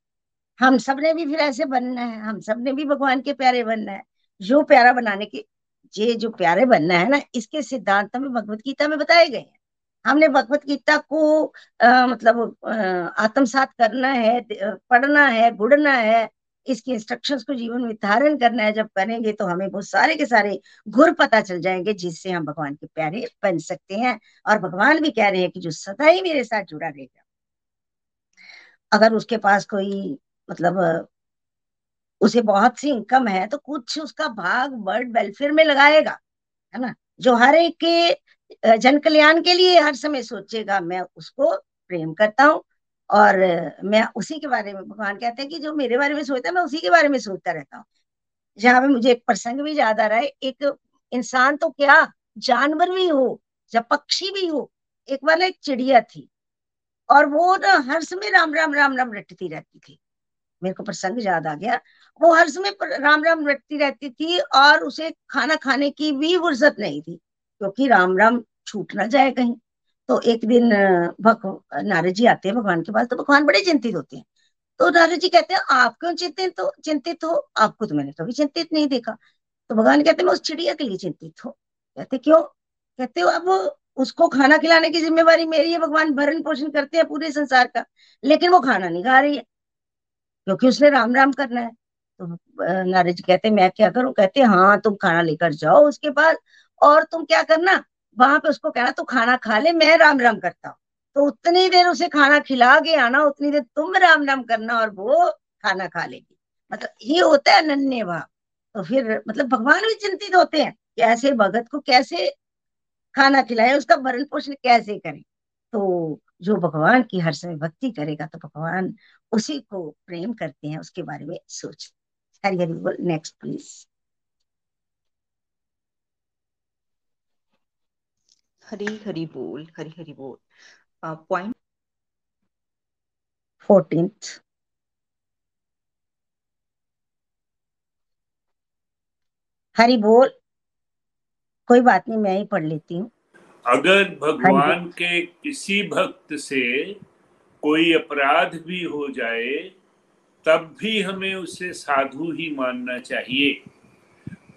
हम सबने भी फिर ऐसे बनना है, हम सबने भी भगवान के प्यारे बनना है। जो प्यारा बनाने की ये जो प्यारे बनना है ना इसके सिद्धांत में भगवत गीता में बताए गए हैं। हमने भगवत गीता को आ, मतलब आत्मसात करना है पढ़ना है गुड़ना है इसके इंस्ट्रक्शंस को जीवन में धारण करना है जब करेंगे तो हमें वो सारे के सारे गुर पता चल जाएँगे जिससे हम भगवान के प्यारे बन सकते हैं और भगवान भी कह रहे हैं कि जो सदा ही मेरे साथ जुड़ा रहेगा। अगर उसके पास कोई मतलब उसे बहुत सी इनकम है तो कुछ उसका भाग बर्ड वेलफेयर में लगाएगा, है ना? जो हर एक के जन कल्याण के लिए हर समय सोचेगा, मैं उसको प्रेम करता हूँ और मैं उसी के बारे में, भगवान कहते हैं कि जो मेरे बारे में सोचता है, मैं उसी के बारे में सोचता रहता हूँ। जहाँ पे मुझे एक प्रसंग भी याद आ रहा है, एक इंसान तो क्या, जानवर भी हो या पक्षी भी हो, एक बार एक चिड़िया थी और वो ना हर समय राम राम राम राम रटती रहती थी। मेरे को प्रसंग याद आ गया। वो हर समय राम राम रटती रहती थी और उसे खाना खाने की भी फुर्सत नहीं थी, क्योंकि राम राम छूट ना जाए कहीं। तो एक दिन नारद जी आते हैं भगवान के पास तो भगवान बड़े चिंतित होते हैं। तो नारद जी कहते हैं, आप क्यों चिंतित हो? चिंतित हो? आपको तो मैंने कभी चिंतित नहीं देखा। तो भगवान कहते मैं उस चिड़िया के लिए चिंतित हो। कहते, क्यों? कहते हो अब उसको खाना खिलाने की जिम्मेवारी मेरी है, भगवान भरण पोषण करते हैं पूरे संसार का, लेकिन वो खाना नहीं खा रही है। क्योंकि उसने राम राम करना है। तो नारद कहते मैं क्या करूँ? कहते हाँ तुम खाना लेकर जाओ उसके पास और तुम क्या करना? वहाँ पे उसको कहना, तू खाना खा ले, मैं राम राम करता हूँ। तो उतनी देर उसे खाना खिला के आना, उतनी देर तुम राम राम करना और वो खाना खा लेगी। मतलब ये होता है अनन्य भाव। तो फिर मतलब भगवान भी चिंतित होते हैं कि ऐसे भगत को कैसे खाना खिलाए, उसका भरण पोषण कैसे करें? तो जो भगवान की हर समय भक्ति करेगा तो भगवान उसी को प्रेम करते हैं उसके बारे में सोच। हरी हरी बोल नेक्स्ट प्लीज़ हरी हरी बोल हरी हरी बोल। पॉइंट फोर्टींथ हरी बोल कोई बात नहीं मैं ही पढ़ लेती हूँ। अगर भगवान के किसी भक्त से कोई अपराध भी हो जाए तब भी हमें उसे साधु ही मानना चाहिए।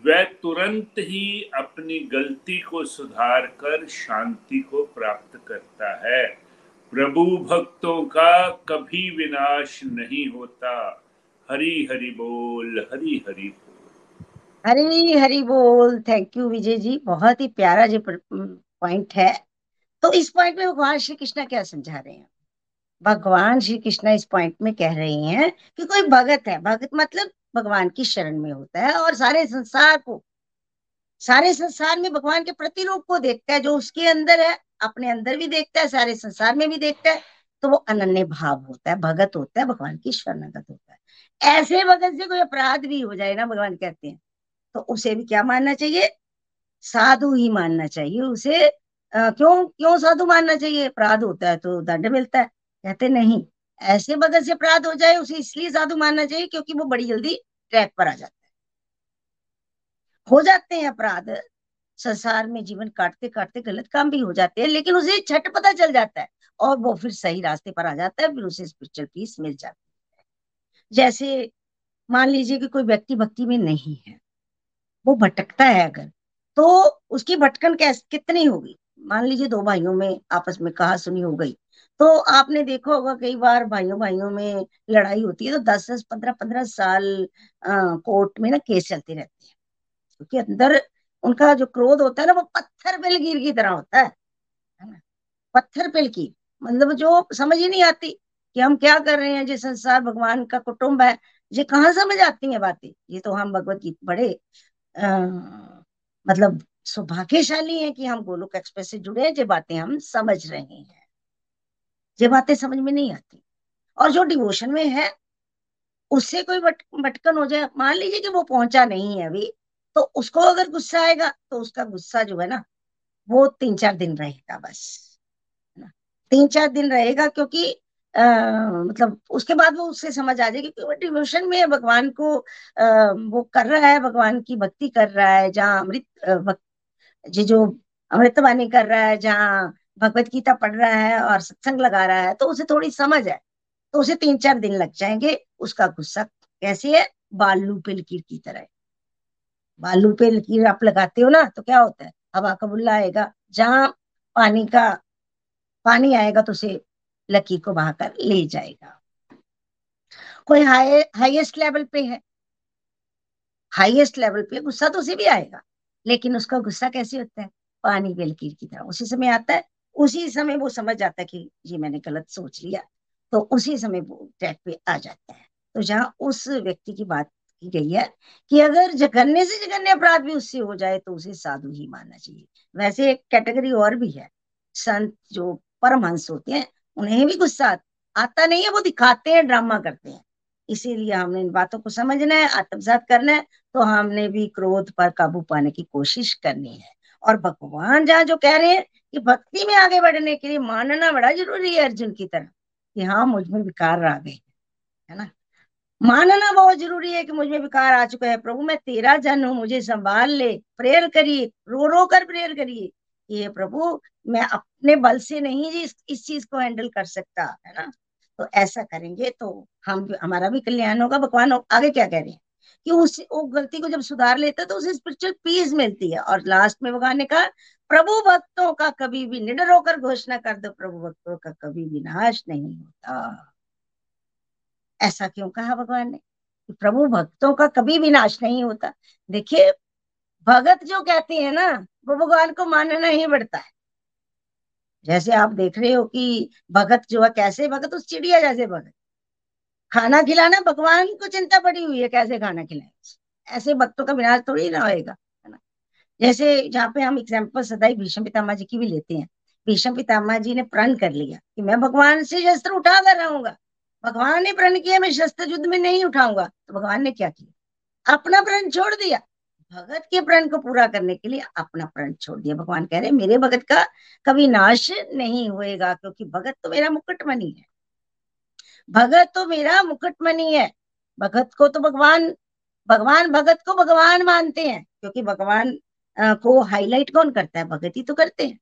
वह तुरंत ही अपनी गलती को सुधार कर शांति को प्राप्त करता है। प्रभु भक्तों का कभी विनाश नहीं होता। हरी हरि बोल हरी हरि बोल। हरी हरि बोल। Thank you Vijay ji. बहुत ही प्यारा जी पॉइंट है। तो इस पॉइंट में भगवान श्री कृष्ण क्या समझा रहे हैं? भगवान श्री कृष्ण इस पॉइंट में कह रहे हैं कि कोई भगत है। भगत मतलब भगवान की शरण में होता है और सारे संसार को, सारे संसार में भगवान के प्रतिरूप को देखता है। जो उसके अंदर है, अपने अंदर भी देखता है, सारे संसार में भी देखता है तो वो अनन्य भाव होता है, भगत होता है, भगवान की शरणागत होता है। ऐसे भगत से कोई अपराध भी हो जाए ना, भगवान कहते हैं तो उसे भी क्या मानना चाहिए? साधु ही मानना चाहिए उसे। आ, क्यों क्यों साधु मानना चाहिए? अपराध होता है तो दंड मिलता है। कहते नहीं ऐसे बगल से अपराध हो जाए उसे इसलिए साधु मानना चाहिए क्योंकि वो बड़ी जल्दी ट्रैक पर आ जाता है। हो जाते हैं अपराध संसार में जीवन काटते काटते गलत काम भी हो जाते हैं लेकिन उसे छठ पता चल जाता है और वो फिर सही रास्ते पर आ जाता है फिर उसे स्पिरिचुअल पीस मिल जाती है। जैसे मान लीजिए कि कोई व्यक्ति भक्ति में नहीं है वो भटकता है अगर तो उसकी भटकन कैसे कितनी होगी? मान लीजिए दो भाइयों में आपस में कहा सुनी हो गई तो आपने देखा होगा कई बार भाइयों भाइयों में लड़ाई होती है तो दस दस पंद्रह पंद्रह साल कोर्ट में ना केस चलते रहते हैं। क्योंकि अंदर उनका जो क्रोध होता है ना वो पत्थर पे लकीर की तरह होता है पत्थर पे लकीर मतलब जो समझ ही नहीं आती कि हम क्या कर रहे हैं जो संसार भगवान का कुटुंब है ये कहाँ समझ आती है बातें? ये तो हम भगवत गीता बड़े आ, मतलब सौभाग्यशाली हैं कि हम गोलोक एक्सप्रेस से जुड़े हैं जो बातें हम समझ रहे हैं। ये बातें समझ में नहीं आती। और जो डिवोशन में है उससे कोई भट, भटकन हो जाए। मान लीजिए कि वो पहुँचा नहीं है अभी तो उसको अगर गुस्सा आएगा तो उसका गुस्सा जो है ना वो तीन चार दिन रहेगा बस तीन चार दिन रहेगा क्योंकि आ, मतलब उसके बाद वो उससे समझ आ जाएगी कि वो डिवोशन में भगवान को आ, वो कर रहा है भगवान की भक्ति कर रहा है जहाँ अमृत जी जो अमृतवाणी कर रहा है जहाँ भगवत गीता पढ़ रहा है और सत्संग लगा रहा है तो उसे थोड़ी समझ है तो उसे तीन चार दिन लग जाएँगे उसका गुस्सा कैसे है? बालू पे लकीर की तरह बालू पे लकीर आप लगाते हो ना तो क्या होता है? हवा का बुल्ला आएगा जहाँ पानी का पानी आएगा तो उसे लकीर को बहाकर ले जाएगा। कोई हाई हाईएस्ट लेवल पे है। हाईएस्ट लेवल पे गुस्सा तो उसे भी आएगा, लेकिन उसका गुस्सा कैसे होता है? पानी के लकीर की तरह। उसी समय आता है, उसी समय वो समझ जाता है कि ये मैंने गलत सोच लिया। तो उसी समय वो ट्रैक पे आ जाता है। तो जहाँ उस व्यक्ति की बात की गई है कि अगर जघन्य से जघन्य अपराध भी उससे हो जाए तो उसे साधु ही मानना चाहिए। वैसे एक कैटेगरी और भी है। संत जो परमहंस होते हैं उन्हें भी गुस्सा आता नहीं है, वो दिखाते हैं ड्रामा करते हैं। इसीलिए हमने इन बातों को समझना है, आत्मसात करना है तो हमने भी क्रोध पर काबू पाने की कोशिश करनी है। और भगवान जहाँ जो कह रहे हैं कि भक्ति में आगे बढ़ने के लिए मानना बड़ा ज़रूरी है अर्जुन की तरह, कि हाँ मुझमें विकार आ गए, है ना? मानना बहुत ज़रूरी है कि मुझमें विकार आ चुका है। प्रभु, मैं तेरा जन हूँ, मुझे संभाल ले, प्रेयर करिए रो रो कर प्रेयर करिए। ये प्रभु मैं अपने बल से नहीं इस, इस चीज़ को हैंडल कर सकता है ना? तो ऐसा करेंगे तो हम हमारा भी कल्याण होगा। भगवान आगे क्या कह रहे हैं? कि उस वो गलती को जब सुधार लेता तो उसे स्पिरिचुअल पीस मिलती है। और लास्ट में भगवान ने कहा प्रभु भक्तों का कभी भी निडर होकर घोषणा कर दो प्रभु भक्तों का कभी विनाश नहीं होता। ऐसा क्यों कहा भगवान ने? प्रभु भक्तों का कभी विनाश नहीं होता। देखिए भगत जो कहते है ना, वो भगवान को मानना ही पड़ता है। जैसे आप देख रहे हो कि भगत जो है, कैसे भगत, उस चिड़िया जैसे भगत। खाना खिलाना, भगवान को चिंता पड़ी हुई है कैसे खाना खिलाए। ऐसे भक्तों का विनाश थोड़ी ना होएगा, है ना? जैसे जहाँ पे हम एग्ज़ाम्पल सदाई भीष्म पितामा जी की भी लेते हैं। भीष्म पितामा जी ने प्रण कर लिया कि मैं भगवान से शस्त्र उठा कर रहूँगा भगवान ने प्रण किया, मैं शस्त्र युद्ध में नहीं उठाऊँगा। तो भगवान ने क्या किया? अपना प्रण छोड़ दिया। भगत के प्रण को पूरा करने के लिए अपना प्रण छोड़ दिया। भगवान कह रहे मेरे भगत का कभी नाश नहीं होएगा, क्योंकि भगत तो मेरा मुकुटमणि है। भगत तो मेरा मुकुटमणि है। भगत को तो भगवान भगवान भगत को भगवान मानते हैं, क्योंकि भगवान को हाईलाइट कौन करता है? भगत ही तो करते हैं।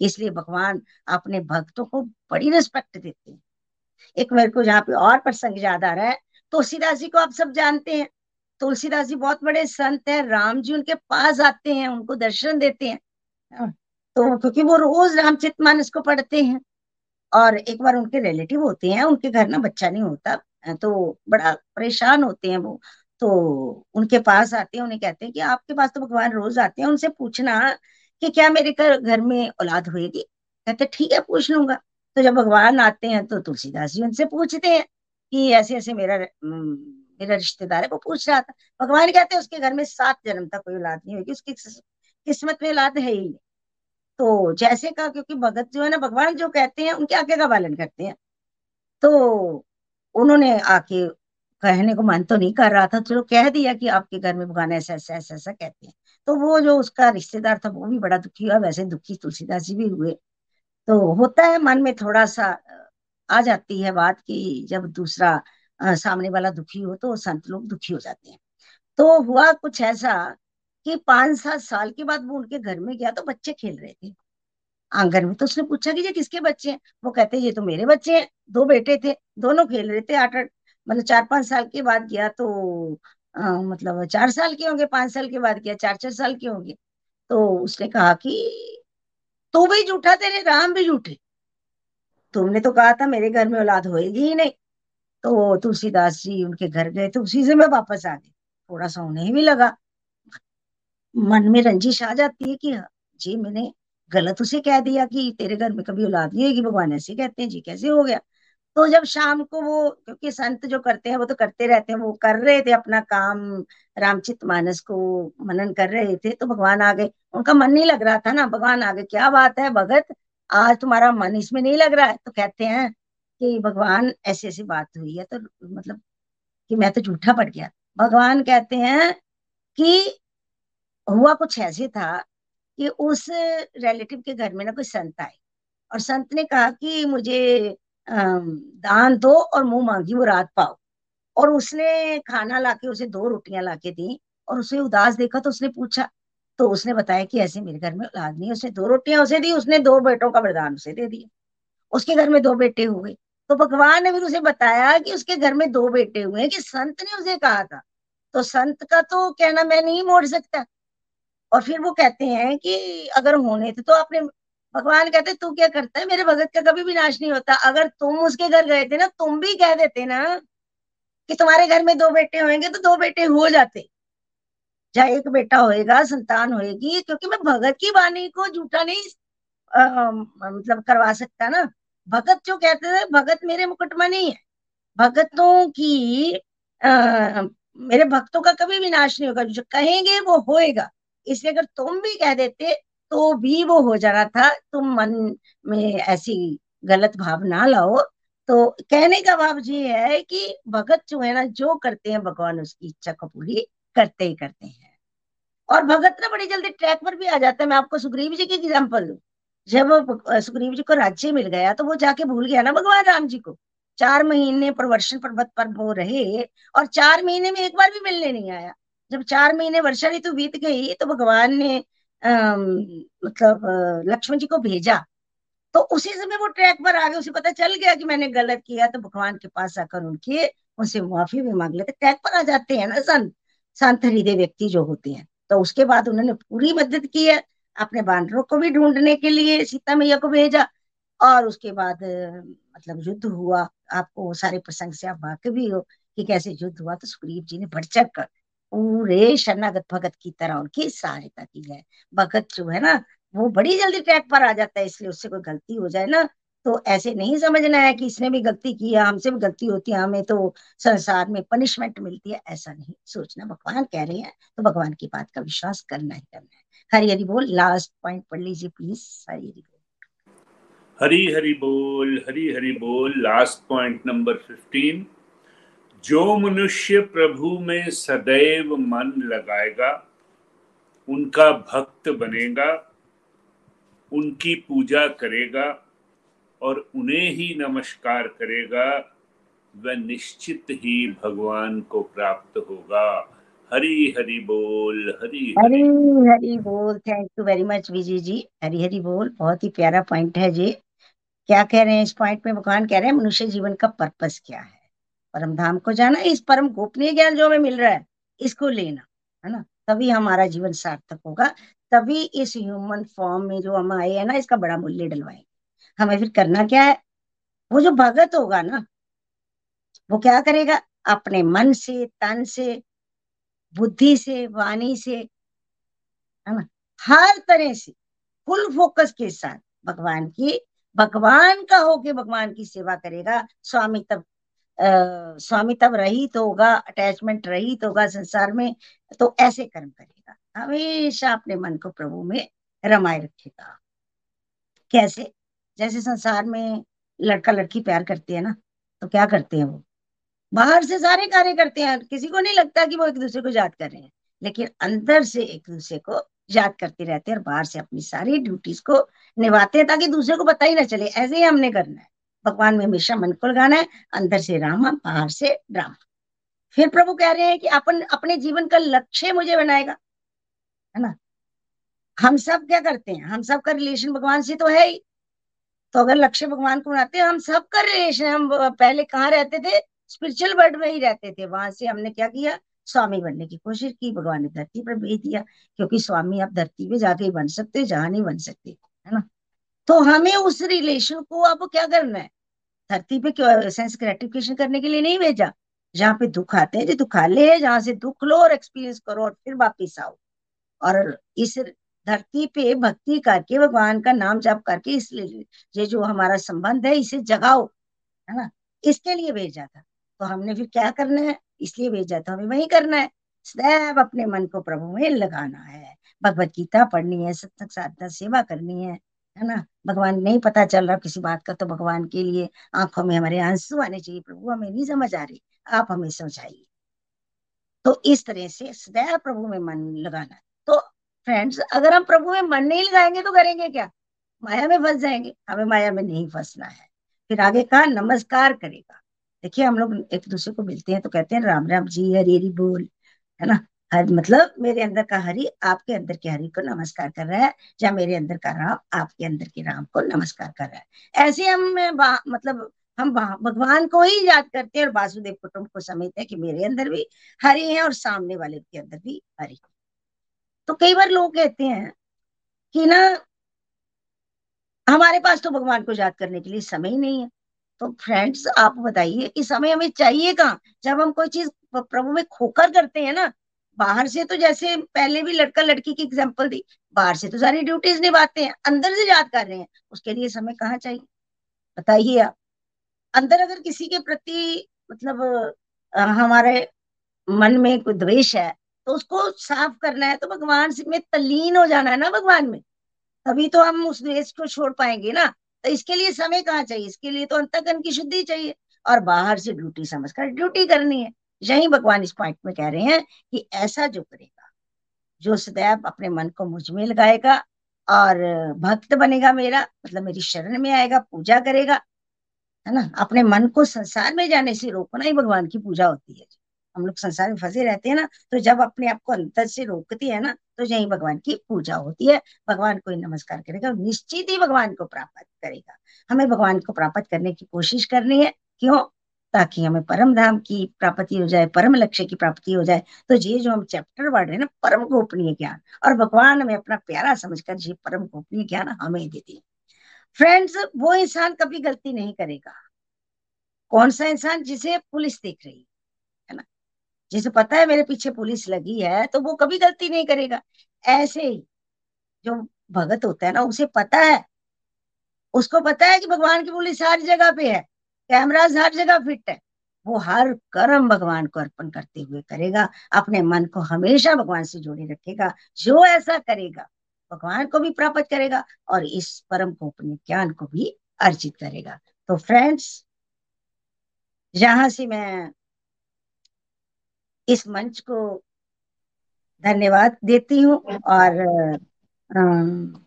इसलिए भगवान अपने भक्तों को बड़ी रिस्पेक्ट देते हैं। एक मेरे को जहाँ पे और प्रसंग याद आ रहा है तुलसीदास जी को आप सब जानते हैं। तुलसीदास जी बहुत बड़े संत हैं राम जी उनके पास आते हैं उनको दर्शन देते हैं। हाँ, तो क्योंकि वो रोज रामचित मानस को पढ़ते हैं और एक बार उनके रिलेटिव होते हैं उनके घर ना बच्चा नहीं होता तो बड़ा परेशान होते हैं वो। तो उनके पास आते हैं उन्हें कहते हैं कि आपके पास तो भगवान रोज आते हैं उनसे पूछना कि क्या मेरे घर में औलाद होएगी? कहते ठीक है पूछ लूँगा। तो जब भगवान आते हैं तो तुलसीदास जी उनसे पूछते हैं कि ऐसे ऐसे मेरा मेरा रिश्तेदार है, वो पूछ रहा था, भगवान कहते हैं उसके घर में सात जन्म तक कोई औलाद नहीं होगी, उसकी किस्मत में औलाद है ही नहीं? तो जैसे कहा, क्योंकि भगत जो है ना, भगवान जो कहते हैं, उनके आगे का पालन करते हैं। तो उन्होंने आके कहने को मन तो नहीं कर रहा था, चलो कह दिया कि आपके घर में भगवान ऐसा ऐसा ऐसा ऐसा कहते हैं। तो वो जो उसका रिश्तेदार था, वो भी बड़ा दुखी हुआ, वैसे दुखी तुलसीदास जी भी हुए। तो होता है, मन में थोड़ा सा आ जाती है बात कि जब दूसरा सामने वाला दुखी हो तो संत लोग दुखी हो जाते हैं। तो हुआ कुछ ऐसा कि पाँच सात साल के बाद वो उनके घर में गया तो बच्चे खेल रहे थे। आँगन में तो उसने पूछा कि ये किसके बच्चे हैं? वो कहते ये तो मेरे बच्चे हैं दो बेटे थे दोनों खेल रहे थे आठ आठ मतलब चार पाँच साल के बाद गया तो आ, मतलब चार साल के होंगे पाँच साल के बाद गया चार चार साल के होंगे। तो उसने कहा कि तू भी झूठा तेरे राम भी झूठे। तुमने तो कहा था मेरे घर में औलाद होएगी ही नहीं। तो तुलसीदास जी उनके घर गए तो उसी से मैं वापस आ गई। थोड़ा सा उन्हें भी लगा। मन में रंजिश आ जाती है कि हाँ, जी मैंने गलत उसे कह दिया कि तेरे घर में कभी औलाद नहीं होगी भगवान ऐसे कहते हैं जी कैसे हो गया? तो जब शाम को वो क्योंकि संत जो करते हैं वो तो करते रहते हैं वो कर रहे थे अपना काम रामचित मानस को मनन कर रहे थे तो भगवान आ गए। उनका मन नहीं लग रहा था ना भगवान आ गए क्या बात है भगत आज तुम्हारा मन इसमें नहीं लग रहा है? तो कहते हैं कि भगवान ऐसी ऐसी बात हुई है तो मतलब कि मैं तो झूठा पड़ गया। भगवान कहते हैं कि हुआ कुछ ऐसे था कि उस रिलेटिव के घर में ना कोई संत आए और संत ने कहा कि मुझे दान दो और मुँह मांगी वो रात पाओ। और उसने खाना लाके, उसे दो रोटियाँ लाके दी और उसे उदास देखा तो उसने पूछा तो उसने बताया कि ऐसे मेरे घर में औलाद नहीं उसने दो रोटियाँ उसे दी, उसने दो बेटों का वरदान उसे दे दिया। उसके घर में दो बेटे हुए तो भगवान ने फिर उसे बताया कि उसके घर में दो बेटे हुए हैं कि संत ने उसे कहा था। तो संत का तो कहना मैं नहीं मोड़ सकता। और फिर वो कहते हैं कि अगर होने थे तो आपने भगवान कहते तू क्या करता है? मेरे भगत का कभी भी नाश नहीं होता। अगर तुम उसके घर गए थे ना तुम भी कह देते ना कि तुम्हारे घर में दो बेटे होंगे तो दो बेटे हो जाते। चाहे एक बेटा होएगा संतान होएगी क्योंकि मैं भगत की वाणी को झूठा नहीं आ, मतलब करवा सकता ना। भगत जो कहते थे भगत मेरे मुकुटमा नहीं है। भगतों की आ, मेरे भक्तों का कभी विनाश नहीं होगा। जो कहेंगे वो होएगा। इसलिए अगर तुम भी कह देते तो भी वो हो जाना था। तुम मन में ऐसी गलत भाव ना लाओ। तो कहने का भाव ये है कि भगत जो है ना जो करते हैं भगवान उसकी इच्छा को पूरी करते ही करते हैं। और भगत ना बड़ी जल्दी ट्रैक पर भी आ जाता है। मैं आपको सुग्रीव जी की एग्ज़ाम्पल दू। जब सुग्रीव जी को राज्य मिल गया तो वो जाके भूल गया ना भगवान राम जी को। चार महीने पर प्रवर्षण पर्वत पर वो रहे और चार महीने में एक बार भी मिलने नहीं आया। जब चार महीने वर्षा ऋतु बीत गई तो भगवान ने आ, मतलब लक्ष्मण जी को भेजा। तो उसी समय वो ट्रैक पर आ गए उसे पता चल गया कि मैंने गलत किया तो भगवान के पास आकर उनके उनसे माफ़ी भी मांग लेते। ट्रैक पर आ जाते हैं ना संत संत हृदय व्यक्ति जो होते हैं। तो उसके बाद उन्होंने पूरी मदद की है। अपने बानरों को भी ढूँढने के लिए सीता मैया को भेजा और उसके बाद मतलब युद्ध हुआ। आपको सारे प्रसंग से आप वाकिफ भी हो कि कैसे युद्ध हुआ तो सुग्रीव जी ने बढ़ चढ़ कर पूरे शरणागत भगत की तरह उनकी सहायता की है। भगत जो है ना, वो बड़ी जल्दी ट्रैक पर आ जाता है, इसलिए उससे कोई गलती हो जाए ना तो ऐसे नहीं समझना है कि इसने भी गलती की है, हमसे भी गलती होती है, हमें तो संसार में पनिशमेंट मिलती है, ऐसा नहीं सोचना। भगवान कह रहे हैं तो भगवान की बात का विश्वास करना ही करना है। हरी हरी बोल लास्ट पॉइंट पढ़ लीजिए प्लीज़ हरी हरी बोल। हरी हरी बोल हरी हरी बोल लास्ट पॉइंट नंबर फिफ्टीन जो मनुष्य प्रभु में सदैव मन लगाएगा, उनका भक्त बनेगा, उनकी पूजा करेगा और उन्हें ही नमस्कार करेगा, वह निश्चित ही भगवान को प्राप्त होगा। हरी हरी बोल, हरी हरी। हरी बोल। Thank you very much Vijay ji Hari Hari बोल। बहुत ही प्यारा पॉइंट है जी क्या कह रहे हैं इस पॉइंट में? भगवान कह रहे हैं, मनुष्य जीवन का पर्पस क्या है? परम धाम को जाना, इस परम गोपनीय ज्ञान जो हमें मिल रहा है, इसको लेना, है ना? तभी हमारा जीवन सार्थक होगा। तभी इस ह्यूमन फॉर्म में जो हम आए हैं ना, इसका बड़ा मूल्य डलवाएँगे। हमें फिर करना क्या है? वो जो भगत होगा ना, वो क्या करेगा? अपने मन से, तन से, बुद्धि से, वाणी से, है ना? हर तरह से फुल फोकस के साथ भगवान की, भगवान का होके भगवान की सेवा करेगा। स्वामी तब स्वामी तब रहित तो होगा अटैचमेंट रहित तो होगा संसार में तो ऐसे कर्म करेगा। हमेशा अपने मन को प्रभु में रमाए रखेगा। कैसे? जैसे संसार में लड़का लड़की प्यार करते हैं ना तो क्या करते हैं वो? बाहर से सारे कार्य करते हैं, किसी को नहीं लगता कि वो एक दूसरे को याद कर रहे हैं। लेकिन अंदर से एक दूसरे को याद करते रहते हैं और बाहर से अपनी सारी ड्यूटीज़ को निभाते हैं, ताकि दूसरे को पता ही ना चले, ऐसे ही हमने करना है। भगवान में हमेशा मन को लगाना है, अंदर से रामा, बाहर से ड्रामा फिर प्रभु कह रहे हैं कि अपन, अपने जीवन का लक्ष्य मुझे बनाएगा, है ना? हम सब क्या करते हैं? हम सब का रिलेशन भगवान से तो है ही। तो अगर लक्ष्य भगवान को बनाते हम सब का रिलेशन हम पहले कहाँ रहते थे? स्पिरिचुअल वर्ल्ड में ही रहते थे। वहाँ से हमने क्या किया? स्वामी बनने की कोशिश की, भगवान ने धरती पर भेज दिया, क्योंकि स्वामी आप धरती पे जाके ही बन सकते जहाँ नहीं बन सकते, है ना? तो हमें उस रिलेशन को अब क्या करना है? धरती पे क्यों सेंस ग्रेटिफिकेशन करने के लिए नहीं भेजा? जहाँ पे दुख आते हैं, जो दुखा ले, जहाँ से दुख लो और एक्सपीरियंस करो और फिर वापिस आओ। और इस धरती पे भक्ति करके, भगवान का नाम जाप करके इसलिए ये जो हमारा संबंध है, इसे जगाओ, है ना? इसके लिए भेजा था। तो हमने फिर क्या करना है? इसलिए भेजा था। हमें वही करना है। सदैव अपने मन को प्रभु में लगाना है। भगवत गीता पढ़नी है, सत्संग साधना सेवा करनी है है ना? भगवान, नहीं पता चल रहा किसी बात का तो भगवान के लिए आँखों में हमारे आँसू आने चाहिए। प्रभु, हमें नहीं समझ आ रही। आप हमें समझाइए। तो इस तरह से सदैव प्रभु में मन लगाना। तो फ्रेंड्स अगर हम प्रभु में मन नहीं लगाएँगे तो करेंगे क्या? माया में फंस जाएँगे। हमें माया में नहीं फंसना है। फिर आगे कहा, नमस्कार करेगा। देखिए, हम लोग एक दूसरे को मिलते हैं तो कहते हैं, राम राम जी, हरी हरी बोल। है ना? हर मतलब मेरे अंदर का हरि आपके अंदर के हरि को नमस्कार कर रहा है, या मेरे अंदर का राम आपके अंदर के राम को नमस्कार कर रहा है। ऐसे हम मतलब हम भगवान को ही याद करते हैं और वासुदेव कुटुंब को समझते हैं कि मेरे अंदर भी हरि है और सामने वाले के अंदर भी हरि तो कई बार लोग कहते हैं कि ना, हमारे पास तो भगवान को याद करने के लिए समय ही नहीं है। तो फ्रेंड्स आप बताइए कि समय हमें चाहिए कहाँ? जब हम कोई चीज़ प्रभु में खोकर करते हैं ना, बाहर से तो जैसे पहले भी लड़का लड़की की एग्ज़ाम्पल दी बाहर से तो सारी ड्यूटीज़ निभाते हैं, अंदर से याद कर रहे हैं, उसके लिए समय कहाँ चाहिए? बताइए आप। अंदर अगर किसी के प्रति मतलब हमारे मन में कोई द्वेष है तो उसको साफ़ करना है तो भगवान में तल्लीन हो जाना है ना भगवान में? तभी तो हम उस द्वेष को छोड़ पाएँगे ना। तो इसके लिए समय कहाँ चाहिए? इसके लिए तो अंतकन की शुद्धि चाहिए। और बाहर से ड्यूटी समझकर ड्यूटी करनी है। यही भगवान इस पॉइंट में कह रहे हैं कि ऐसा जो करेगा, जो सदैव अपने मन को मुझमें लगाएगा और भक्त बनेगा मेरा मतलब मेरी शरण में आएगा, पूजा करेगा, है ना? अपने मन को संसार में जाने से रोकना ही भगवान की पूजा होती है हम लोग संसार में फंसे रहते हैं ना तो जब अपने आप को अंतर से रोकती है ना तो यही भगवान की पूजा होती है। भगवान को ही नमस्कार करेगा निश्चित ही भगवान को प्राप्त करेगा। हमें भगवान को प्राप्त करने की कोशिश करनी है। क्यों? ताकि हमें परम धाम की प्राप्ति हो जाए, परम लक्ष्य की प्राप्ति हो जाए। तो ये जो हम चैप्टर पढ़ रहे हैं ना, परम गोपनीय ज्ञान। और भगवान हमें अपना प्यारा समझकर ये परम गोपनीय ज्ञान हमें देती है। फ्रेंड्स वो इंसान कभी गलती नहीं करेगा। कौन सा इंसान जिसे पुलिस देख रही है? जिसे पता है मेरे पीछे पुलिस लगी है तो वो कभी गलती नहीं करेगा। ऐसे ही जो भगत होता है ना, उसे पता है। उसको पता है कि भगवान की पुलिस हर जगह पे है, कैमराज हर जगह फिट है। वो हर कर्म भगवान को अर्पण करते हुए करेगा, अपने मन को हमेशा भगवान से जोड़े रखेगा, जो ऐसा करेगा, भगवान को भी प्राप्त करेगा और इस परम अपने ज्ञान को भी अर्जित करेगा। तो फ्रेंड्स, यहाँ से मैं इस मंच को धन्यवाद देती हूँ और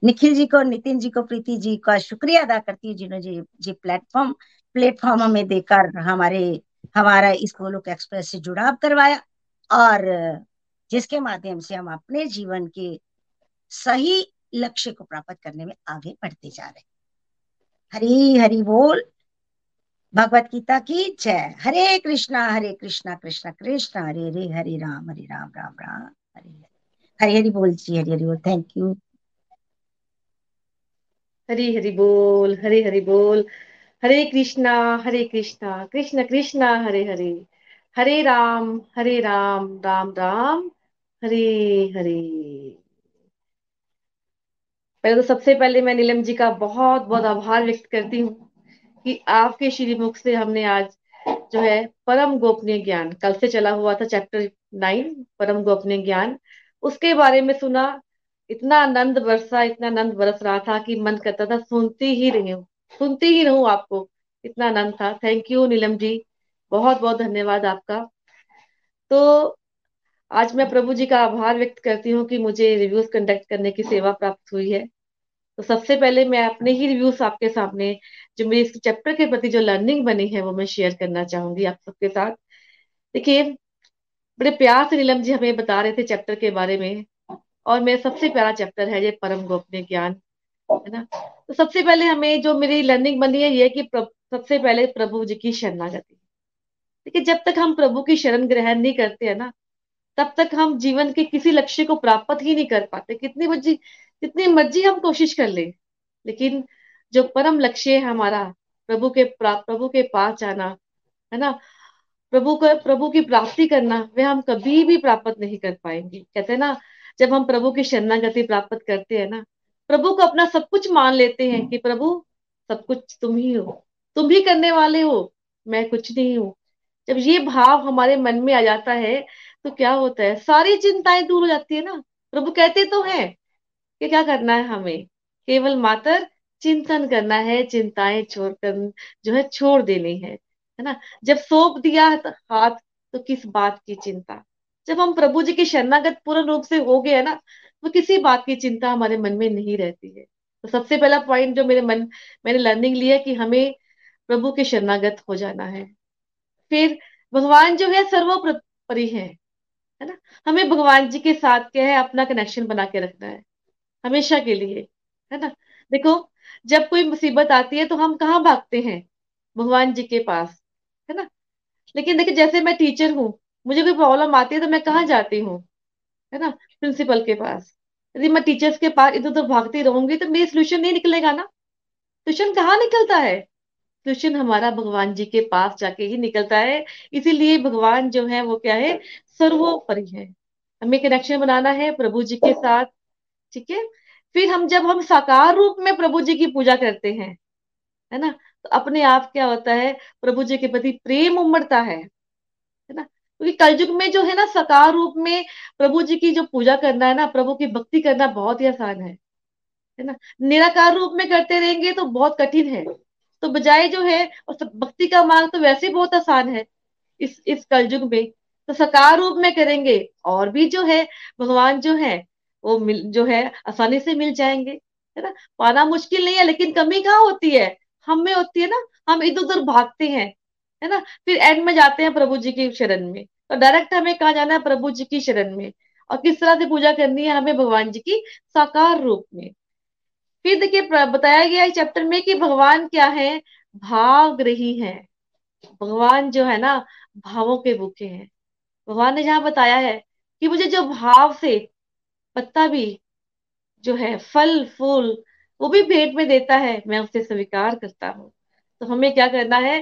निखिल जी को, नितिन जी को, प्रीति जी का शुक्रिया अदा करती हूँ जिन्होंने जी प्लेटफॉर्म प्लेटफॉर्म हमें देकर हमारे, हमारा इस गोलोक एक्सप्रेस से जुड़ाव करवाया और जिसके माध्यम से हम अपने जीवन के सही लक्ष्य को प्राप्त करने में आगे बढ़ते जा रहे हरी हरी बोल। भगवत गीता की जय। हरे कृष्णा हरे कृष्णा कृष्णा कृष्ण। हरे हरे हरे राम हरे राम राम राम। हरे हरे हरे हरि बोल जी हरि हरि बोल। थैंक यू हरी हरि बोल, हरे हरि बोल। हरे कृष्णा हरे कृष्णा, कृष्ण कृष्णा, हरे हरे। हरे राम हरे राम राम राम, हरे हरे। पहले तो सबसे पहले मैं नीलम जी का बहुत बहुत आभार व्यक्त करती हूँ। कि आपके श्री मुख से हमने आज जो है परम गोपनीय ज्ञान, कल से चला हुआ था चैप्टर नाइन परम गोपनीय ज्ञान। उसके बारे में सुना, इतना आनंद बरसा, इतना आनंद बरस रहा था कि मन करता था, सुनती ही रही हूँ, सुनती ही रहूँ आपको। इतना आनंद था। Thank you Neelam ji. बहुत बहुत धन्यवाद आपका। तो आज मैं प्रभु जी का आभार व्यक्त करती हूँ कि मुझे रिव्यूज़ कंडक्ट करने की सेवा प्राप्त हुई है। तो सबसे पहले मैं अपने ही रिव्यूज़ आपके सामने, जो मेरे इस चैप्टर के प्रति जो लर्निंग बनी है, वो मैं शेयर करना चाहूँगी आप सबके साथ। देखिए, बड़े प्यार से नीलम जी हमें बता रहे थे चैप्टर के बारे में, और मेरा सबसे प्यारा चैप्टर है ये परम गोपनीय ज्ञान, है ना? तो सबसे पहले हमें जो मेरी लर्निंग बनी है, ये कि सबसे पहले प्रभु जी की शरणागति देखिए, जब तक हम प्रभु की शरण ग्रहण नहीं करते हैं ना, तब तक हम जीवन के किसी लक्ष्य को प्राप्त ही नहीं कर पाते। कितनी मर्ज़ी कितनी मर्ज़ी हम कोशिश कर ले, लेकिन जो परम लक्ष्य है हमारा, प्रभु के प्रभु के पास जाना, है ना? प्रभु को, प्रभु की प्राप्ति करना वह हम कभी भी प्राप्त नहीं कर पाएँगे। कहते हैं ना, जब हम प्रभु की शरणागति प्राप्त करते हैं ना, प्रभु को अपना सब कुछ मान लेते हैं कि प्रभु, सब कुछ तुम ही हो। तुम ही करने वाले हो, मैं कुछ नहीं हूँ। जब ये भाव हमारे मन में आ जाता है तो क्या होता है? सारी चिंताएँ दूर हो जाती है ना। प्रभु कहते तो हैं कि क्या करना है हमें? केवल मात्र चिंतन करना है, चिंताएँ छोड़कर जो है छोड़ देनी है है ना? जब सौंप दिया हाथ तो किस बात की चिंता? जब हम प्रभु जी की शरणागत पूर्ण रूप से हो गए है ना तो किसी बात की चिंता हमारे मन में नहीं रहती है। तो सबसे पहला पॉइंट जो मेरे मन, मैंने लर्निंग लिया कि हमें प्रभु के शरणागत हो जाना है। फिर भगवान जो है सर्वोपरि है है ना? हमें भगवान जी के साथ क्या है, अपना कनेक्शन बना के रखना है। हमेशा के लिए, है ना? देखो, जब कोई मुसीबत आती है तो हम कहाँ भागते हैं? भगवान जी के पास, है ना? लेकिन देखिए, जैसे मैं टीचर हूँ, मुझे कोई प्रॉब्लम आती है तो मैं कहाँ जाती हूँ? है ना? प्रिंसिपल के पास। यदि मैं टीचर्स के पास इधर उधर भागती रहूँगी तो मेरे सोल्यूशन नहीं निकलेगा ना। सोल्यूशन कहाँ निकलता है? सोल्यूशन हमारा भगवान जी के पास जाके ही निकलता है। इसीलिए भगवान जो है, वो क्या है? सर्वोपरि है। हमें कनेक्शन बनाना है प्रभु जी के साथ। ठीक है? फिर हम जब हम साकार रूप में प्रभु जी की पूजा करते हैं, है ना? तो अपने आप क्या होता है? प्रभु जी के प्रति प्रेम उमड़ता है है ना? क्योंकि कलयुग में जो है ना, साकार रूप में प्रभु जी की जो पूजा करना है ना, प्रभु की भक्ति करना बहुत ही आसान है है ना? निराकार रूप में करते रहेंगे तो बहुत कठिन है। तो बजाय जो है भक्ति का मार्ग तो वैसे बहुत आसान है इस इस कलयुग में। तो साकार रूप में करेंगे और भी जो है, भगवान जो है वो मिल, जो है, आसानी से मिल जाएँगे, है ना? पाना मुश्किल नहीं है, लेकिन कमी कहाँ होती है? हम में होती है ना, हम इधर उधर भागते हैं, है ना? फिर एंड में जाते हैं प्रभु जी की शरण में तो डायरेक्ट हमें कहा जाना है? प्रभु जी की शरण में, और किस तरह से पूजा करनी है हमें भगवान जी की साकार रूप में। फिर देखिए बताया गया है चैप्टर में कि भगवान क्या है? भाव ग्रही है। भगवान जो है ना, भावों के भूखे हैं। भगवान ने जहाँ बताया है कि मुझे जो भाव से पत्ता भी जो है, फल, फूल, वो भी भेंट में देता है। मैं उसे स्वीकार करता हूँ। तो हमें क्या करना है?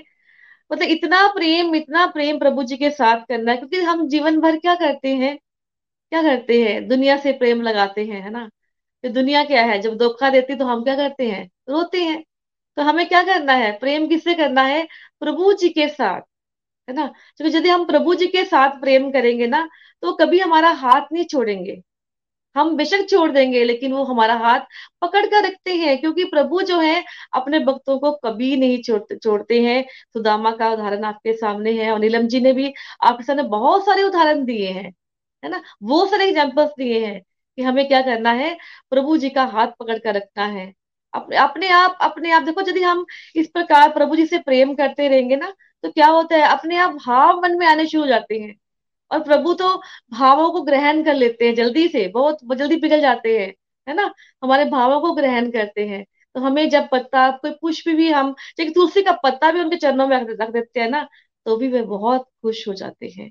मतलब इतना प्रेम इतना प्रेम प्रभु जी के साथ करना है, क्योंकि हम जीवन भर क्या करते हैं? क्या करते हैं? दुनिया से प्रेम लगाते हैं, है ना? तो दुनिया क्या है? जब धोखा देती तो हम क्या करते हैं? रोते हैं। तो हमें क्या करना है? प्रेम किससे करना है? प्रभु जी के साथ, है ना? क्योंकि यदि हम प्रभु जी के साथ प्रेम करेंगे ना तो कभी हमारा हाथ नहीं छोड़ेंगे। हम बेशक छोड़ देंगे, लेकिन वो हमारा हाथ पकड़ कर रखते हैं, क्योंकि प्रभु जो है, अपने भक्तों को कभी नहीं छोड़ते छोड़ते हैं। सुदामा का उदाहरण आपके सामने है, और नीलम जी ने भी आपके सामने बहुत सारे उदाहरण दिए हैं, है ना? वो सारे एग्जाम्पल्स दिए हैं कि हमें क्या करना है, प्रभु जी का हाथ पकड़ कर रखना है। अपने अपने आप अपने आप, देखो, यदि हम इस प्रकार प्रभु जी से प्रेम करते रहेंगे ना तो क्या होता है, अपने आप हाव मन में आने शुरू हो जाते हैं। और प्रभु तो भावों को ग्रहण कर लेते हैं जल्दी से, बहुत जल्दी पिघल जाते हैं, है ना? हमारे भावों को ग्रहण करते हैं। तो हमें जब पत्ता, कोई पुष्प भी हम चाहे तुलसी का पत्ता भी उनके चरणों में रख देते हैं ना तो भी वे बहुत खुश हो जाते हैं।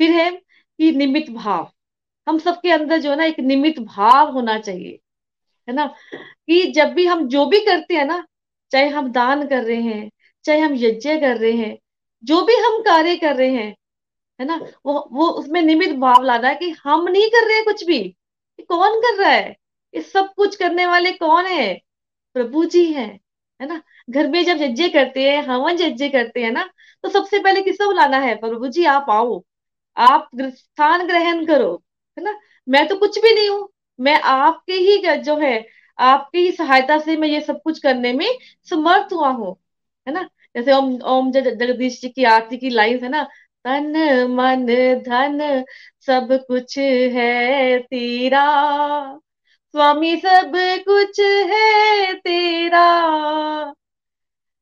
फिर है कि निमित भाव। हम सबके अंदर जो है ना, एक निमित भाव होना चाहिए, है ना? कि जब भी हम जो भी करते हैं ना, चाहे हम दान कर रहे हैं, चाहे हम यज्ञ कर रहे हैं, जो भी हम कार्य कर रहे हैं है ना? वो वो उसमें निमित भाव लाना है कि हम नहीं कर रहे हैं कुछ भी। कौन कर रहा है? ये सब कुछ करने वाले कौन है? प्रभु जी है है ना? घर में जब यज्ञ करते हैं हवन यज्ञ करते हैं ना तो सबसे पहले किसको बुलाना है? प्रभु जी, आप आओ। आप स्थान ग्रहण करो, है ना? मैं तो कुछ भी नहीं हूँ। मैं आपके ही जो है, आपकी ही सहायता से मैं ये सब कुछ करने में समर्थ हुआ हूँ, है ना? जैसे ओम ओम जगदीश जी की आरती की लाइन, है ना? तन मन धन सब कुछ है तेरा। स्वामी सब कुछ है तेरा।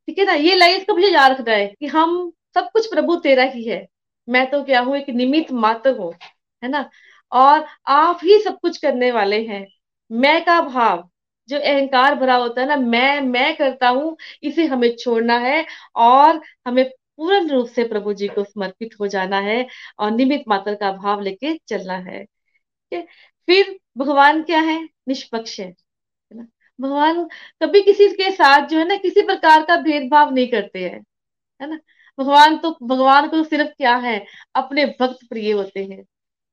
ठीक है ना, ये लाइन इसको मुझे याद रखना है कि हम सब कुछ प्रभु तेरा ही है। मैं तो क्या हूँ, एक निमित मात्र हूँ, है ना? और आप ही सब कुछ करने वाले हैं। मैं का भाव, जो अहंकार भरा होता है ना, मैं मैं करता हूँ, इसे हमें छोड़ना है और हमें पूर्ण रूप से प्रभु जी को समर्पित हो जाना है और निमित मात्र का भाव लेके चलना है। फिर भगवान क्या है? निष्पक्ष है भगवान कभी किसी के साथ जो है ना किसी प्रकार का भेदभाव नहीं करते हैं, है ना? भगवान तो भगवान को सिर्फ़ क्या है? अपने भक्त प्रिय होते हैं।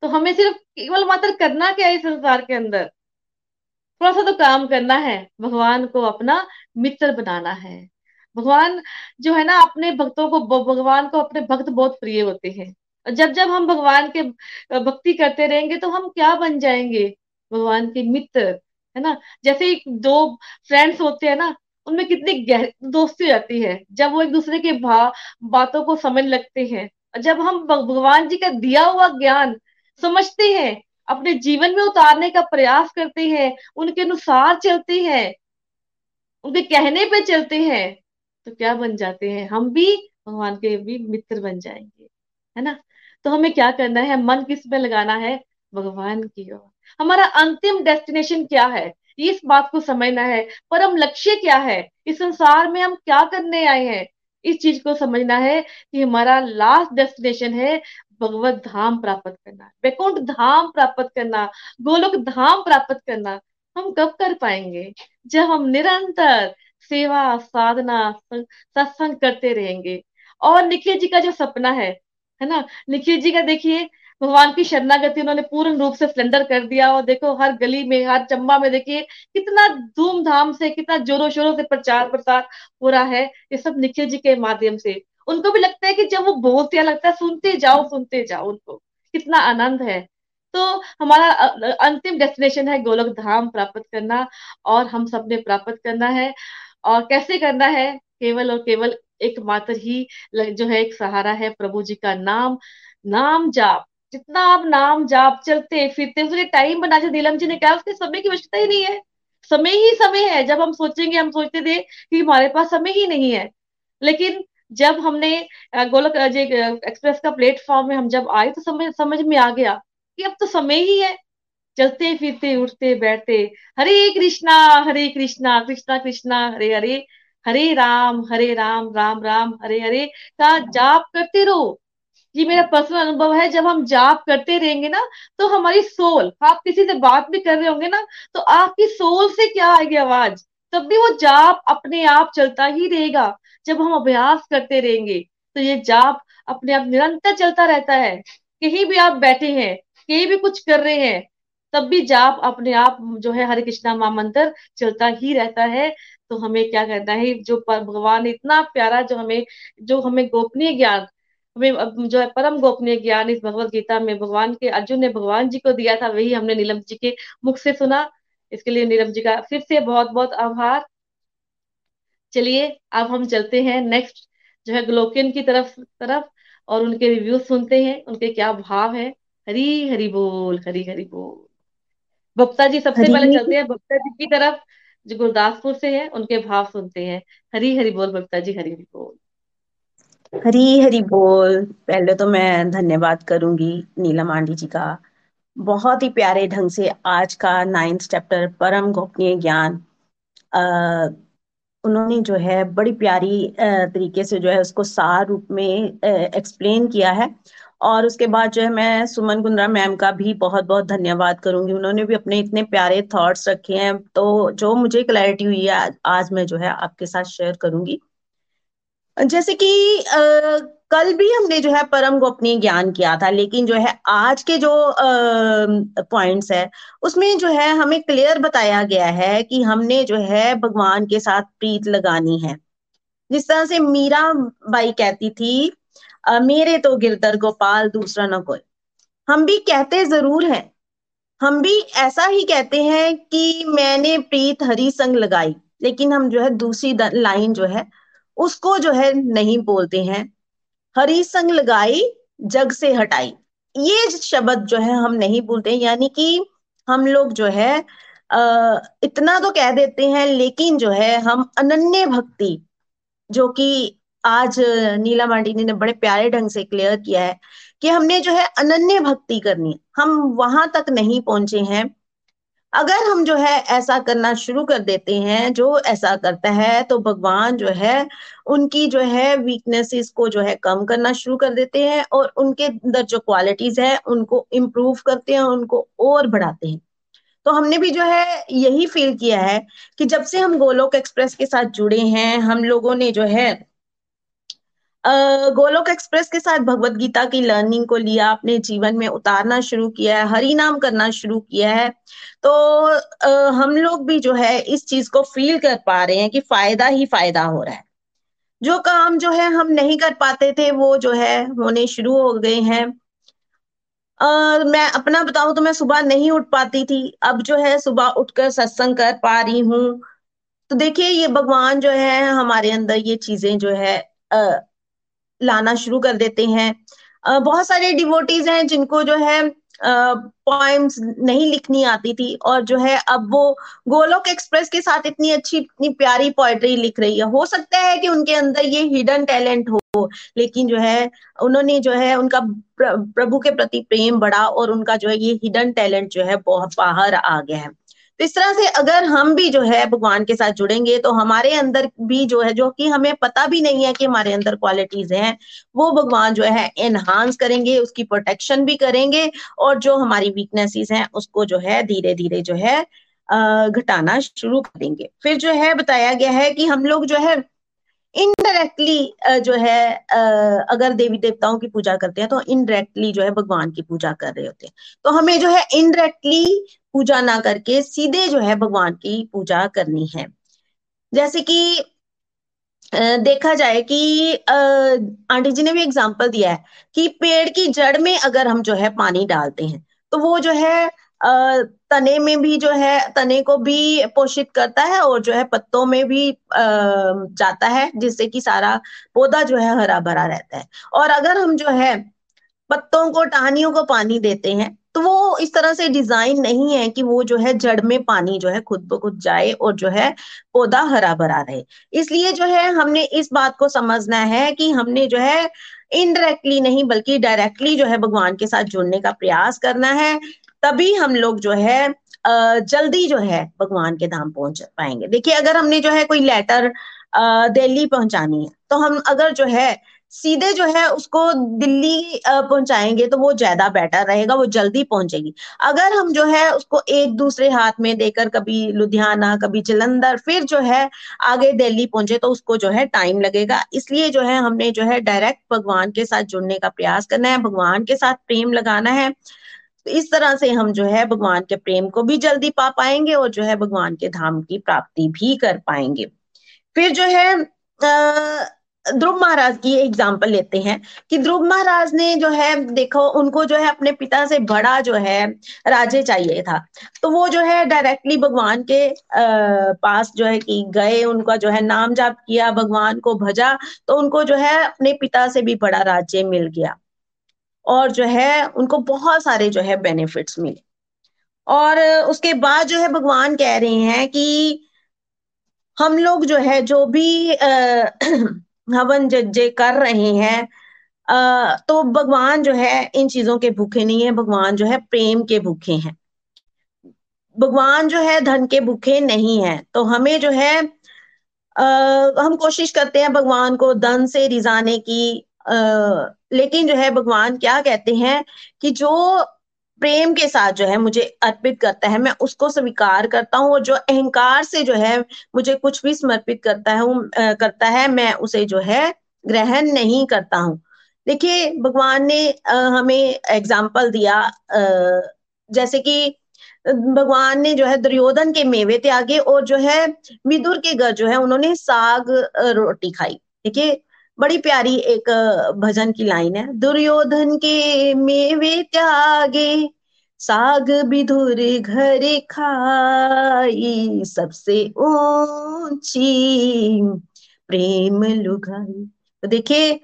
तो हमें सिर्फ़ केवल मात्र करना क्या है इस संसार के अंदर? थोड़ा सा तो काम करना है, भगवान को अपना मित्र बनाना है। भगवान जो है ना अपने भक्तों को भगवान को अपने भक्त बहुत प्रिय होते हैं। जब जब हम भगवान के भक्ति करते रहेंगे तो हम क्या बन जाएँगे? भगवान के मित्र, है ना? जैसे दो फ्रेंड्स होते हैं ना, उनमें कितनी गहरी दोस्ती जाती है। जब वो एक दूसरे के भाव बातों को समझ लगते हैं जब हम भगवान जी का दिया हुआ ज्ञान समझते हैं, अपने जीवन में उतारने का प्रयास करते हैं, उनके अनुसार चलते हैं, उनके कहने पे चलते हैं तो क्या बन जाते हैं? हम भी भगवान के भी मित्र बन जाएँगे, है ना? तो हमें क्या करना है? मन किसमें लगाना है? भगवान की ओर। हमारा अंतिम डेस्टिनेशन क्या है? इस बात को समझना है। परम लक्ष्य क्या है? इस संसार में हम क्या करने आए हैं? इस चीज़ को समझना है कि हमारा लास्ट डेस्टिनेशन है भगवत धाम प्राप्त करना। वैकुंठ धाम प्राप्त करना, गोलोक धाम प्राप्त करना। हम कब कर पाएँगे? जब हम निरंतर सेवा, साधना सत्संग करते रहेंगे। और निखिल जी का जो सपना है है ना? निखिल जी का देखिए, भगवान की शरणागति उन्होंने पूर्ण रूप से सिलेंडर कर दिया और देखो, हर गली में, हर चंबा में देखिए, कितना धूमधाम से, कितना जोरों शोरों से प्रचार प्रसार हो रहा है ये सब निखिल जी के माध्यम से। उनको भी लगता है कि जब वो बोलते हैं, लगता है सुनते जाओ सुनते जाओ उनको। कितना आनंद है। तो हमारा अंतिम डेस्टिनेशन है गोलक धाम प्राप्त करना और हम सबने प्राप्त करना है। और कैसे करना है? केवल और केवल एकमात्र ही जो है, एक सहारा है प्रभु जी का नाम। नाम जाप। जितना आप नाम जाप चलते, फिरते, उसके टाइम बना नीलम जी ने कहा, उसके समय की आवश्यकता ही नहीं है। समय ही समय है। जब हम सोचेंगे, हम सोचते थे कि हमारे पास समय ही नहीं है। लेकिन जब हमने गोलक एक्सप्रेस का प्लेटफॉर्म में हम जब आए तो समझ समझ में आ गया कि अब तो समय ही है। चलते फिरते, उठते, बैठते, हरे कृष्णा हरे कृष्णा कृष्णा कृष्णा, हरे हरे हरे राम हरे राम राम राम, हरे हरे, का जाप करते रहो। ये मेरा पर्सनल अनुभव है, जब हम जाप करते रहेंगे ना तो हमारी सोल आप किसी से बात भी कर रहे होंगे ना तो आपकी सोल से क्या आएगी आवाज़? तब भी वो जाप अपने आप चलता ही रहेगा, जब हम अभ्यास करते रहेंगे तो ये जाप अपने आप निरंतर चलता रहता है। कहीं भी आप बैठे हैं, कहीं भी कुछ कर रहे हैं तब भी जाप अपने आप जो है हरे कृष्णा महामंत्र चलता ही रहता है। तो हमें क्या करना है, जो भगवान इतना प्यारा जो हमें जो हमें गोपनीय ज्ञान, हमें जो है परम गोपनीय ज्ञान इस भगवत गीता में भगवान के, अर्जुन ने भगवान जी को दिया था, वही हमने नीलम जी के मुख से सुना। इसके लिए नीलम जी का फिर से बहुत बहुत आभार। चलिए, अब हम चलते हैं नेक्स्ट जो है ग्लोकियन की तरफ़ तरफ़, और उनके रिव्यू सुनते हैं, उनके क्या भाव है। हरी हरी बोल हरी हरी बोल। भक्ता जी सबसे पहले चलते हैं। भक्ता जी की तरफ़ जो गुरदासपुर से है उनके भाव सुनते हैं। हरी हरी बोल भक्ता जी हरी हरी बोल। हरी हरी बोल। पहले तो मैं धन्यवाद करूँगी नीला मांडी जी का बहुत ही प्यारे ढंग से आज का नाइन्थ चैप्टर परम गोपनीय ज्ञान। उन्होंने जो है बड़ी प्यारी तरीके से जो है उसको सार रूप में एक्सप्लेन किया है। और उसके बाद जो है मैं सुमन कुंद्रा मैम का भी बहुत बहुत धन्यवाद करूँगी। उन्होंने भी अपने इतने प्यारे थॉट्स रखे हैं। तो जो मुझे क्लैरिटी हुई है, आज मैं जो है आपके साथ शेयर करूँगी। जैसे कि कल भी हमने जो है परम गोपनीय ज्ञान किया था, लेकिन जो है आज के जो पॉइंट्स है, उसमें जो है हमें क्लियर बताया गया है कि हमने जो है भगवान के साथ प्रीत लगानी है। जिस तरह से मीरा बाई कहती थी मेरे तो गिरधर गोपाल दूसरा न कोई। हम भी कहते ज़रूर हैं। हम भी ऐसा ही कहते हैं कि मैंने प्रीत हरी संग लगाई लेकिन हम जो है दूसरी लाइन जो है उसको जो है नहीं बोलते हैं। हरी संग लगाई जग से हटाई। ये शब्द जो है हम नहीं बोलते यानी कि हम लोग जो है आ, इतना तो कह देते हैं लेकिन जो है हम अनन्य भक्ति जो कि आज नीला मांडिनी ने बड़े प्यारे ढंग से क्लियर किया है कि हमने जो है अनन्य भक्ति करनी हम वहाँ तक नहीं पहुँचे हैं। अगर हम जो है ऐसा करना शुरू कर देते हैं, जो ऐसा करता है तो भगवान जो है उनकी जो है वीकनेसेस को जो है कम करना शुरू कर देते हैं और उनके अंदर जो क्वालिटीज है, उनको इम्प्रूव करते हैं, उनको और बढ़ाते हैं। तो हमने भी जो है यही फील किया है कि जब से हम गोलोक एक्सप्रेस के साथ जुड़े हैं, हम लोगों ने जो है गोलोक एक्सप्रेस के साथ भगवत गीता की लर्निंग को लिया अपने जीवन में उतारना शुरू किया है हरि नाम करना शुरू किया है। तो आ, हम लोग भी जो है इस चीज़ को फील कर पा रहे हैं कि फ़ायदा ही फ़ायदा हो रहा है। जो काम जो है हम नहीं कर पाते थे वो जो है होने शुरू हो गए हैं। Uh, मैं अपना बताऊँ तो मैं सुबह नहीं उठ पाती थी। अब जो है सुबह उठकर सत्संग कर पा रही हूँ। तो देखिए ये भगवान जो है हमारे अंदर ये चीज़ें जो है लाना शुरू कर देते हैं। बहुत सारे डिवोटीज हैं जिनको जो है पॉइम्स नहीं लिखनी आती थी और जो है अब वो गोलोक एक्सप्रेस के साथ इतनी अच्छी, इतनी प्यारी पोएट्री लिख रही है। हो सकता है कि उनके अंदर ये हिडन टैलेंट हो, लेकिन जो है, उन्होंने जो है उनका प्रभु के प्रति प्रेम बढ़ा और उनका जो है ये हिडन टैलेंट जो है बहुत बाहर आ गया है। तो इस तरह से अगर हम भी जो है भगवान के साथ जुड़ेंगे तो हमारे अंदर भी जो है, जो कि हमें पता भी नहीं है कि हमारे अंदर क्वालिटीज हैं, वो भगवान जो है एनहांस करेंगे, उसकी प्रोटेक्शन भी करेंगे और जो हमारी वीकनेसेस हैं, उसको जो है धीरे धीरे जो है घटाना शुरू कर देंगे। फिर जो है बताया गया है कि हम लोग जो है इनडायरेक्टली जो है अगर देवी देवताओं की पूजा करते हैं तो इनडायरेक्टली जो है भगवान की पूजा कर रहे होते हैं। तो हमें जो है इनडायरेक्टली पूजा ना करके सीधे जो है भगवान की पूजा करनी है। जैसे कि देखा जाए कि आंटी जी ने भी एग्जांपल दिया है कि पेड़ की जड़ में अगर हम जो है पानी डालते हैं तो वो जो है तने में भी जो है, तने को भी पोषित करता है और जो है पत्तों में भी जाता है, जिससे कि सारा पौधा जो है हरा भरा रहता है। और अगर हम जो है पत्तों को, टहनियों को पानी देते हैं तो वो इस तरह से डिज़ाइन नहीं है कि वो जो है जड़ में पानी जो है खुद ब खुद जाए और जो है पौधा हरा भरा रहे। इसलिए जो है हमने इस बात को समझना है कि हमने जो है इनडायरेक्टली नहीं बल्कि डायरेक्टली जो है भगवान के साथ जुड़ने का प्रयास करना है, तभी हम लोग जो है जल्दी जो है भगवान के धाम पहुँच पाएँगे। देखिए, अगर हमने जो है कोई लेटर दिल्ली पहुंचानी है तो हम अगर जो है सीधे जो है उसको दिल्ली पहुंचाएँगे तो वो ज़्यादा बेटर रहेगा, वो जल्दी पहुंचेगी। अगर हम जो है उसको एक दूसरे हाथ में देकर कभी लुधियाना, कभी जलंधर, फिर जो है आगे दिल्ली पहुँचे तो उसको जो है टाइम लगेगा। इसलिए जो है हमने जो है डायरेक्ट भगवान के साथ जुड़ने का प्रयास करना है, भगवान के साथ प्रेम लगाना है। तो इस तरह से हम जो है भगवान के प्रेम को भी जल्दी पा पाएँगे और जो है भगवान के धाम की प्राप्ति भी कर पाएँगे। फिर जो है ध्रुव महाराज की एग्ज़ाम्पल लेते हैं कि ध्रुव महाराज ने जो है देखो उनको जो है अपने पिता से बड़ा जो है राजे चाहिए था। तो वो जो है डायरेक्टली भगवान के आ, पास जो है कि गए उनका जो है नाम जाप किया भगवान को भजा तो उनको जो है अपने पिता से भी बड़ा राज्य मिल गया। और जो है उनको बहुत सारे जो है बेनिफिट्स मिले। और उसके बाद जो है भगवान कह रहे हैं कि हम लोग जो है जो भी हवन जज्जे कर रहे हैं तो भगवान जो है इन चीज़ों के भूखे नहीं है भगवान जो है प्रेम के भूखे हैं। भगवान जो है धन के भूखे नहीं है तो हमें जो है आ, हम कोशिश करते हैं भगवान को धन से रिजाने की आ, लेकिन जो है भगवान क्या कहते हैं कि जो प्रेम के साथ जो है मुझे अर्पित करता है, मैं उसको स्वीकार करता हूँ और जो अहंकार से जो है मुझे कुछ भी समर्पित करता है करता है, मैं उसे जो है ग्रहण नहीं करता हूँ। देखिए, भगवान ने हमें एग्ज़ाम्पल दिया जैसे कि भगवान ने जो है दुर्योधन के मेवे त्यागे और जो है विदुर के घर जो है उन्होंने साग रोटी खाई। देखिए बड़ी प्यारी एक भजन की लाइन है। दुर्योधन के मेवे त्यागे, साग बिधुर घर खाई, सबसे ऊँची प्रेम लुगाई। तो देखिए,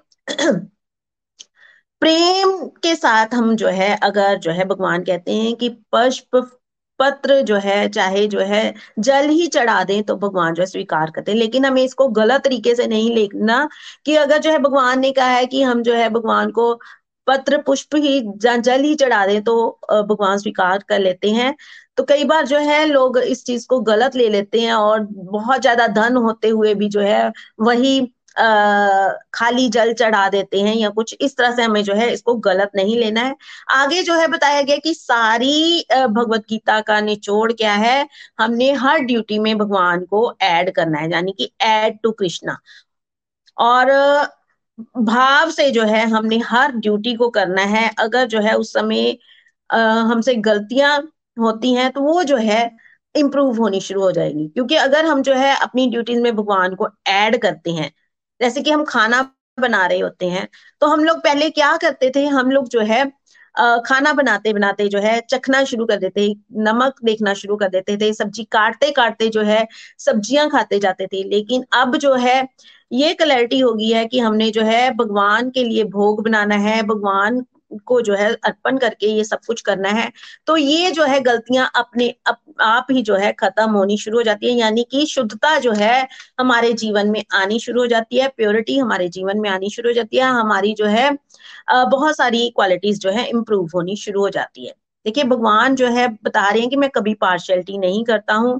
प्रेम के साथ हम जो है, अगर जो है, भगवान कहते हैं कि पुष्प पत्र जो है, चाहे जो है, जल ही चढ़ा दें तो भगवान जो है स्वीकार करते हैं। लेकिन हमें इसको गलत तरीके से नहीं लिखना कि अगर जो है भगवान ने कहा है कि हम जो है भगवान को पत्र, पुष्प ही जल ही चढ़ा दें तो भगवान स्वीकार कर लेते हैं। तो कई बार जो है लोग इस चीज़ को गलत ले लेते हैं और बहुत ज़्यादा धन होते हुए भी जो है वही खाली जल चढ़ा देते हैं या कुछ इस तरह से हमें जो है इसको गलत नहीं लेना है। आगे जो है बताया गया कि सारी भगवत गीता का निचोड़ क्या है? हमने हर ड्यूटी में भगवान को ऐड करना है, यानी कि ऐड टू कृष्णा और भाव से जो है हमने हर ड्यूटी को करना है। अगर जो है उस समय हमसे गलतियाँ होती हैं तो वो जो है इम्प्रूव होनी शुरू हो जाएगी। क्योंकि अगर हम जो है अपनी ड्यूटीज़ में भगवान को ऐड करते हैं जैसे कि हम खाना बना रहे होते हैं तो हम लोग पहले क्या करते थे, हम लोग जो है खाना बनाते बनाते जो है, चखना शुरू कर देते, नमक देखना शुरू कर देते थे, सब्ज़ी काटते काटते जो है, सब्ज़ियाँ खाते जाते थे। लेकिन अब जो है, ये क्लैरिटी हो गई है कि हमने जो है, भगवान के लिए भोग बनाना है, भगवान को जो है अर्पण करके ये सब कुछ करना है। तो ये जो है गलतियाँ अपने अप, आप ही जो है खत्म होनी शुरू हो जाती है। यानी कि शुद्धता जो है हमारे जीवन में आनी शुरू हो जाती है प्योरिटी हमारे जीवन में आनी शुरू हो जाती है हमारी जो है बहुत सारी क्वालिटीज जो है इम्प्रूव होनी शुरू हो जाती है। देखिए भगवान जो है बता रहे हैं कि मैं कभी पार्शियलिटी नहीं करता हूँ।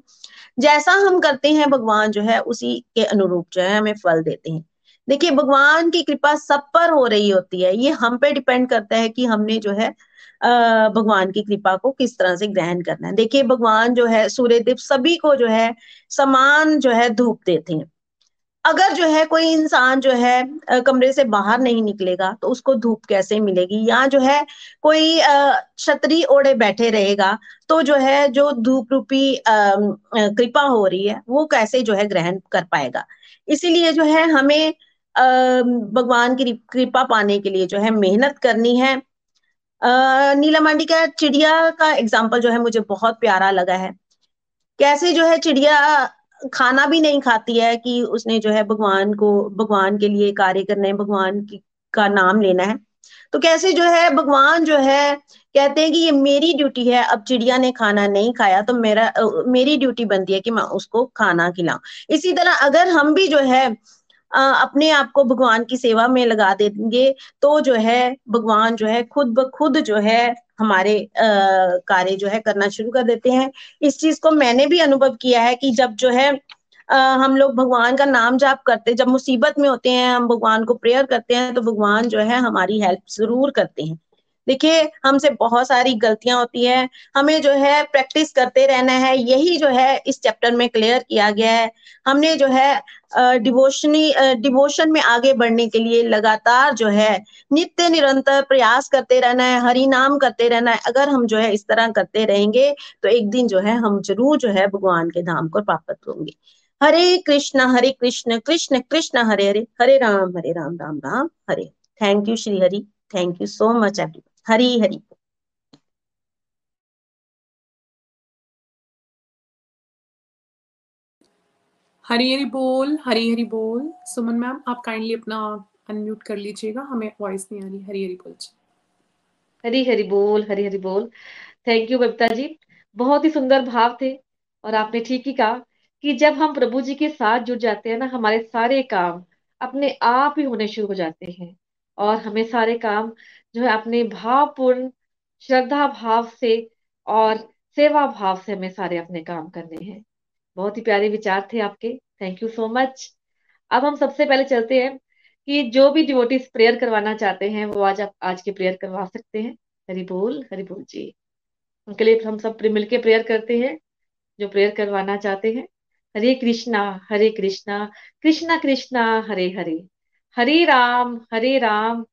जैसा हम करते हैं भगवान जो है उसी के अनुरूप जो है हमें फल देते हैं। देखिए भगवान की कृपा सब पर हो रही होती है ये हम पे डिपेंड करता है कि हमने जो है भगवान की कृपा को किस तरह से ग्रहण करना है देखिए भगवान जो है सूर्यदेव सभी को जो है समान जो है धूप देते हैं अगर जो है कोई इंसान जो है कमरे से बाहर नहीं निकलेगा तो उसको धूप कैसे मिलेगी या जो है कोई छतरी ओढ़े बैठे रहेगा तो जो है जो धूप रूपी कृपा हो रही है वो कैसे जो है ग्रहण कर पाएगा इसीलिए जो है हमें भगवान की कृपा पाने के लिए जो है मेहनत करनी है। नीला मांडी का चिड़िया का एग्ज़ाम्पल जो है मुझे बहुत प्यारा लगा है। कैसे जो है चिड़िया खाना भी नहीं खाती है कि उसने जो है भगवान को, भगवान के लिए कार्य करना है, भगवान की, का नाम लेना है। तो कैसे जो है भगवान जो है कहते हैं कि ये मेरी ड्यूटी है, अब चिड़िया ने खाना नहीं खाया तो मेरा मेरी ड्यूटी बनती है कि मैं उसको खाना खिलाऊं। इसी तरह अगर हम भी जो है अपने आप को भगवान की सेवा में लगा देंगे तो जो है भगवान जो है खुद ब खुद जो है हमारे कार्य जो है करना शुरू कर देते हैं। इस चीज़ को मैंने भी अनुभव किया है कि जब जो है आ, हम लोग भगवान का नाम जाप करते जब मुसीबत में होते हैं हम भगवान को प्रेयर करते हैं तो भगवान जो है हमारी हेल्प ज़रूर करते हैं। देखिए, हमसे बहुत सारी गलतियाँ होती है। हमें जो है प्रैक्टिस करते रहना है। यही जो है इस चैप्टर में क्लियर किया गया है। हमने जो है डिवोशनी डिवोशन में आगे बढ़ने के लिए लगातार जो है नित्य निरंतर प्रयास करते रहना है हरि नाम करते रहना है। अगर हम जो है इस तरह करते रहेंगे तो एक दिन जो है हम ज़रूर जो है भगवान के धाम को प्राप्त होंगे। Hare Krishna Hare Krishna Krishna Krishna, Hare Hare Hare Ram Hare Ram Ram Ram, Hare. Thank you Shri Hari thank you so much every Hari Hari. Hari Hari बोल हरी हरी बोल। सुमन मैम आप काइंडली अपना अनम्यूट कर लीजिएगा हमें वॉइस नहीं आ रही। हरी हरी बोल हरी हरी बोल हरी हरी बोल। Thank you Babita ji. बहुत ही सुंदर भाव थे और आपने ठीक ही कहा कि जब हम प्रभु जी के साथ जुड़ जाते हैं ना हमारे सारे काम अपने आप ही होने शुरू हो जाते हैं और हमें सारे काम जो है अपने भावपूर्ण श्रद्धा भाव से और सेवा भाव से हमें सारे अपने काम करने हैं। बहुत ही प्यारे विचार थे आपके। थैंक यू सो मच अब हम सबसे पहले चलते हैं कि जो भी डिवोटीज प्रेयर करवाना चाहते हैं, वो आज आप, आज के प्रेयर करवा सकते हैं। हरि बोल हरि बोल जी। उनके लिए हम सब मिलकर प्रेयर करते हैं, जो प्रेयर करवाना चाहते हैं। हरे कृष्णा हरे कृष्णा कृष्णा कृष्णा, हरे हरे। हरे राम हरे राम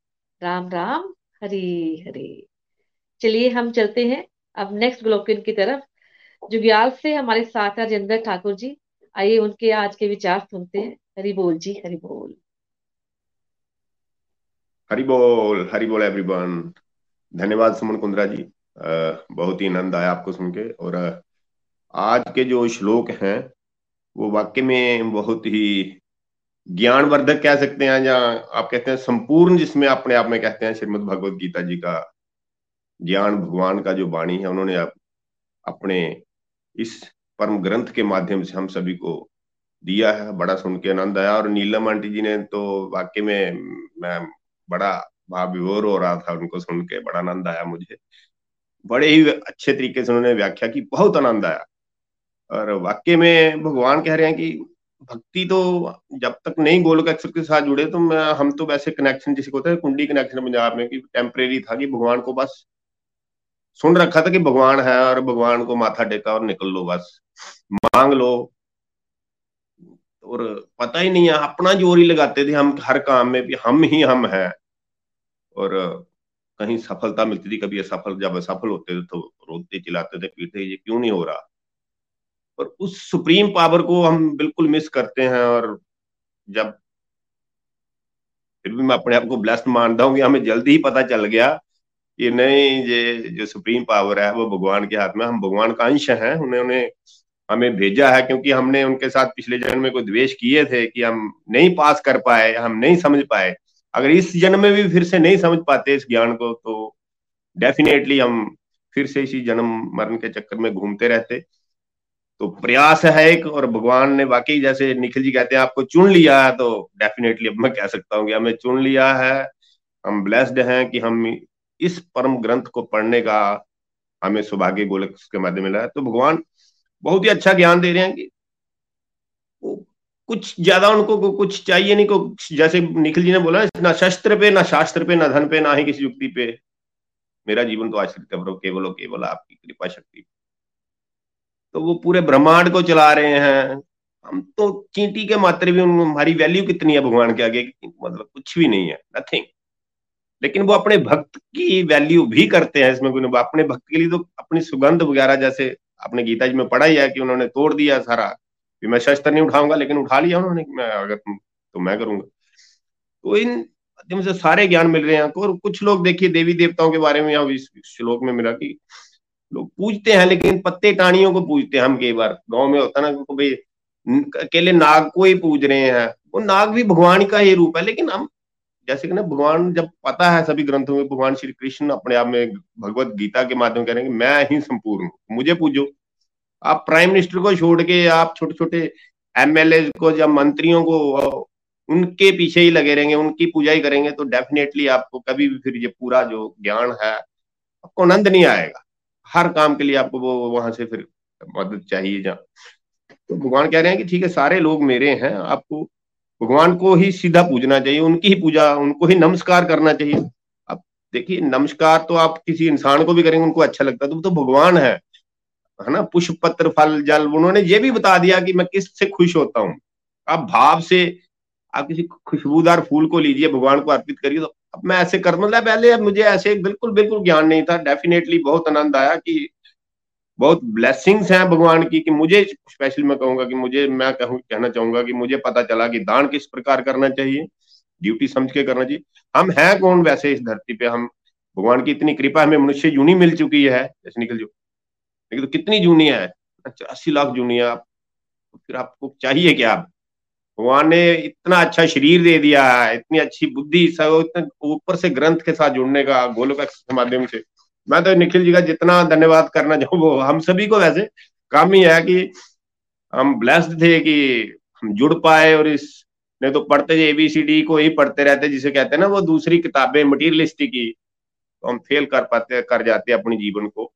राम राम। हरे हरे। चलिए हम चलते हैं अब नेक्स्ट ब्लॉकिन की तरफ़। जुग्याल से हमारे साथ है राजेंद्र ठाकुर जी। आइए उनके आज के विचार सुनते हैं। हरि बोल जी, हरि बोल। हरि बोल हरि बोल एवरीवन धन्यवाद सुमन कुंद्रा जी। बहुत ही आनंद आया आपको सुन के। और आज के जो श्लोक हैं, वो वाक्य में बहुत ही ज्ञानवर्धक कह सकते हैं, या आप कहते हैं संपूर्ण जिसमें अपने आप में कहते हैं श्रीमद भगवत गीता जी का ज्ञान, भगवान का जो वाणी है, उन्होंने अपने इस परम ग्रंथ के माध्यम से हम सभी को दिया है। बड़ा सुन के आनंद आया। और नीलम आंटी जी ने तो वाक्य में, मैं बड़ा भाव विभोर हो रहा था उनको सुन के। बड़ा आनंद आया मुझे। बड़े ही अच्छे तरीके से उन्होंने व्याख्या की। बहुत आनंद आया। और वाक्य में भगवान कह रहे हैं कि भक्ति तो जब तक नहीं गोलक एक्सर के साथ जुड़े तो मैं, हम तो वैसे कनेक्शन जिसे होता है, कुंडी कनेक्शन पंजाब में, कि टेम्परेरी था कि भगवान को बस सुन रखा था कि भगवान है और भगवान को माथा टेका और निकल लो बस। मांग लो। और पता ही नहीं है, अपना ज़ोर ही लगाते थे हम हर काम में भी हम ही हम हैं। और कहीं सफलता मिलती थी, कभी असफल, जब असफल होते थे तो रोते चिल्लाते थे पीटते ये क्यों नहीं हो रहा? और उस सुप्रीम पावर को हम बिल्कुल मिस करते हैं और जब फिर भी मैं अपने आप को ब्लेस्ड मानता हूँ कि हमें जल्दी ही पता चल गया ये नहीं, ये, जो सुप्रीम पावर है, वो भगवान के हाथ में, हम भगवान का अंश हैं उन्होंने हमें भेजा है क्योंकि हमने उनके साथ पिछले जन्म में कोई द्वेष किए थे कि हम नहीं पास कर पाए, हम नहीं समझ पाए। अगर इस जन्म में भी फिर से नहीं समझ पाते इस ज्ञान को तो डेफिनेटली हम फिर से इसी जन्म मरण के चक्कर में घूमते रहते। तो प्रयास है एक, और भगवान ने वाकई जैसे निखिल जी कहते हैं, आपको चुन लिया है तो डेफिनेटली अब मैं कह सकता हूँ कि हमें चुन लिया है। हम ब्लेस्ड हैं कि हम इस परम ग्रंथ को पढ़ने का हमें सौभाग्य गोलक के माध्यम मिला है। तो भगवान बहुत ही अच्छा ज्ञान दे रहे हैं कि कुछ ज़्यादा उनको कुछ चाहिए नहीं, को जैसे निखिल जी ने बोला, ना शस्त्र पे, ना शास्त्र पे, ना धन पे, ना ही किसी युक्ति पे। मेरा जीवन तो आश्रित है केवल केवल आपकी कृपा शक्ति तो वो पूरे ब्रह्मांड को चला रहे हैं। हम तो चींटी के मात्र भी हमारी वैल्यू कितनी है भगवान के आगे? मतलब कुछ भी नहीं है नथिंग लेकिन वो अपने भक्त की वैल्यू भी करते हैं इसमें कोई अपने भक्त के लिए तो अपनी सुगंध वगैरह जैसे अपने गीता जी में पढ़ा ही है कि उन्होंने तोड़ दिया सारा। कि मैं शस्त्र नहीं उठाऊँगा, लेकिन उठा लिया उन्होंने मैं अगर तो मैं करूँगा। तो इन माध्यम से सारे ज्ञान मिल रहे हैं। और कुछ लोग देखिए देवी देवताओं के बारे में श्लोक में मिला कि लोग पूजते हैं, लेकिन पत्ते टाणियों को पूजते हैं हम कई बार। गाँव में होता ना भाई अकेले नाग को ही पूज रहे हैं। वो नाग भी भगवान का ही रूप है, लेकिन हम, जैसे कि ना भगवान जब पता है सभी ग्रंथों में, भगवान श्री कृष्ण अपने आप में भगवत गीता के माध्यम कह रहे हैं कि मैं ही संपूर्ण हूँ, मुझे पूजो। आप प्राइम मिनिस्टर को छोड़ के, आप छोटे छोटे एमएलए को या मंत्रियों को, उनके पीछे ही लगे रहेंगे, उनकी पूजा ही करेंगे तो डेफिनेटली आपको कभी भी फिर ये पूरा जो ज्ञान है, आपको आनंद नहीं आएगा। हर काम के लिए आपको वो वहाँ से फिर मदद चाहिए जहाँ। तो भगवान कह रहे हैं कि ठीक है सारे लोग मेरे हैं आपको भगवान को ही सीधा पूजना चाहिए उनकी ही पूजा उनको ही नमस्कार करना चाहिए। अब देखिए नमस्कार तो आप किसी इंसान को भी करेंगे उनको अच्छा लगता है तो, तो भगवान है है ना? पुष्प पत्र फल जल उन्होंने ये भी बता दिया कि मैं किससे खुश होता हूँ। आप भाव से आप किसी खुशबूदार फूल को लीजिए भगवान को अर्पित करिए तो अब मैं ऐसे कर मतलब पहले मुझे ऐसे बिल्कुल बिल्कुल ज्ञान नहीं था। डेफिनेटली बहुत आनंद आया कि बहुत ब्लेसिंग्स हैं भगवान की, कि मुझे स्पेशली मैं कहूँगा कि मुझे, मैं कहूँ, कहना चाहूँगा कि मुझे पता चला कि दान किस प्रकार करना चाहिए ड्यूटी समझ के करना चाहिए। हम हैं कौन वैसे इस धरती पे? हम, भगवान की इतनी कृपा हमें मनुष्य यूनी मिल चुकी है, जैसे निकल जो लेकिन तो कितनी जूनिया है? अस्सी लाख जूनिया फिर आपको चाहिए क्या? भगवान ने इतना अच्छा शरीर दे दिया है इतनी अच्छी बुद्धि, सब ऊपर से ग्रंथ के साथ जुड़ने का, गोलोक के माध्यम से। मैं तो निखिल जी का जितना धन्यवाद करना चाहूँ हम सभी को वैसे काम ही है कि हम ब्लेस्ड थे कि हम जुड़ पाए और इस, नहीं तो पढ़ते एबीसीडी को ही पढ़ते रहते, जिसे कहते हैं ना, वो दूसरी किताबें मटीरियलिस्टिक की तो हम फेल कर पाते, कर जाते अपने जीवन को।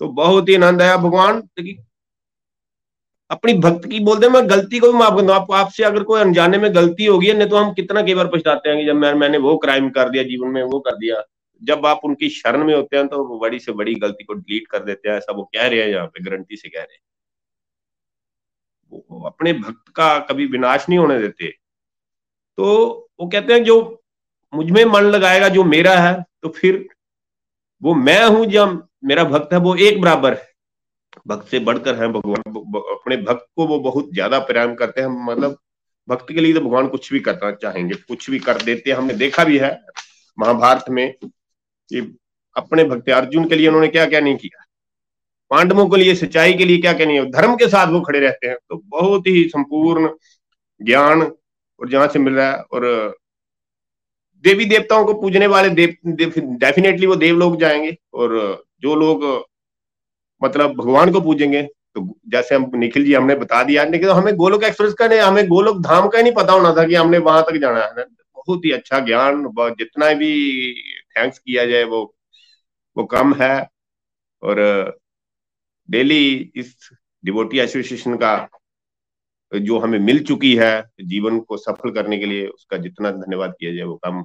तो बहुत ही आनंद आया, भगवान अपनी भक्त की बोलते हैं मैं गलती को भी माफ़ करता हूँ। आपसे अगर कोई अनजाने में गलती होगी नहीं तो हम कितना कई बार पछताते हैं कि जब मैं मैंने वो क्राइम कर दिया, जीवन में वो कर दिया। जब आप उनकी शरण में होते हैं तो बड़ी से बड़ी गलती को डिलीट कर देते हैं, ऐसा वो कह रहे हैं यहाँ पे गारंटी से कह रहे हैं। वो अपने भक्त का कभी विनाश नहीं होने देते। तो वो कहते हैं, जो मुझमें मन लगाएगा, जो मेरा है तो फिर वो मैं हूँ जब मेरा भक्त है, वो एक बराबर है। भक्त से बढ़कर है भगवान अपने भक्त को वो बहुत ज़्यादा प्रेम करते हैं मतलब भक्त के लिए तो भगवान कुछ भी करना चाहेंगे कुछ भी कर देते हैं हमने देखा भी है महाभारत में कि अपने भक्त अर्जुन के लिए उन्होंने क्या क्या नहीं किया। पांडवों के लिए सिंचाई के लिए क्या क्या नहीं धर्म के साथ वो खड़े रहते हैं तो बहुत ही संपूर्ण ज्ञान और जहाँ से मिल रहा है और देवी देवताओं को पूजने वाले देव, डेफिनेटली वो देव लोग जाएँगे और जो लोग मतलब भगवान को पूजेंगे। तो जैसे हम निखिल जी हमने बता दिया लेकिन हमें गोलोक एक्सप्रेस का नहीं, हमें गोलोक धाम का ही नहीं पता होना था कि हमने वहाँ तक जाना है। बहुत ही अच्छा ज्ञान जितना भी थैंक्स किया जाए, वो वो कम है। और, डेली इस डिवोटी एसोसिएशन का जो हमें मिल चुकी है, जीवन को सफल करने के लिए उसका जितना धन्यवाद किया जाए, वो कम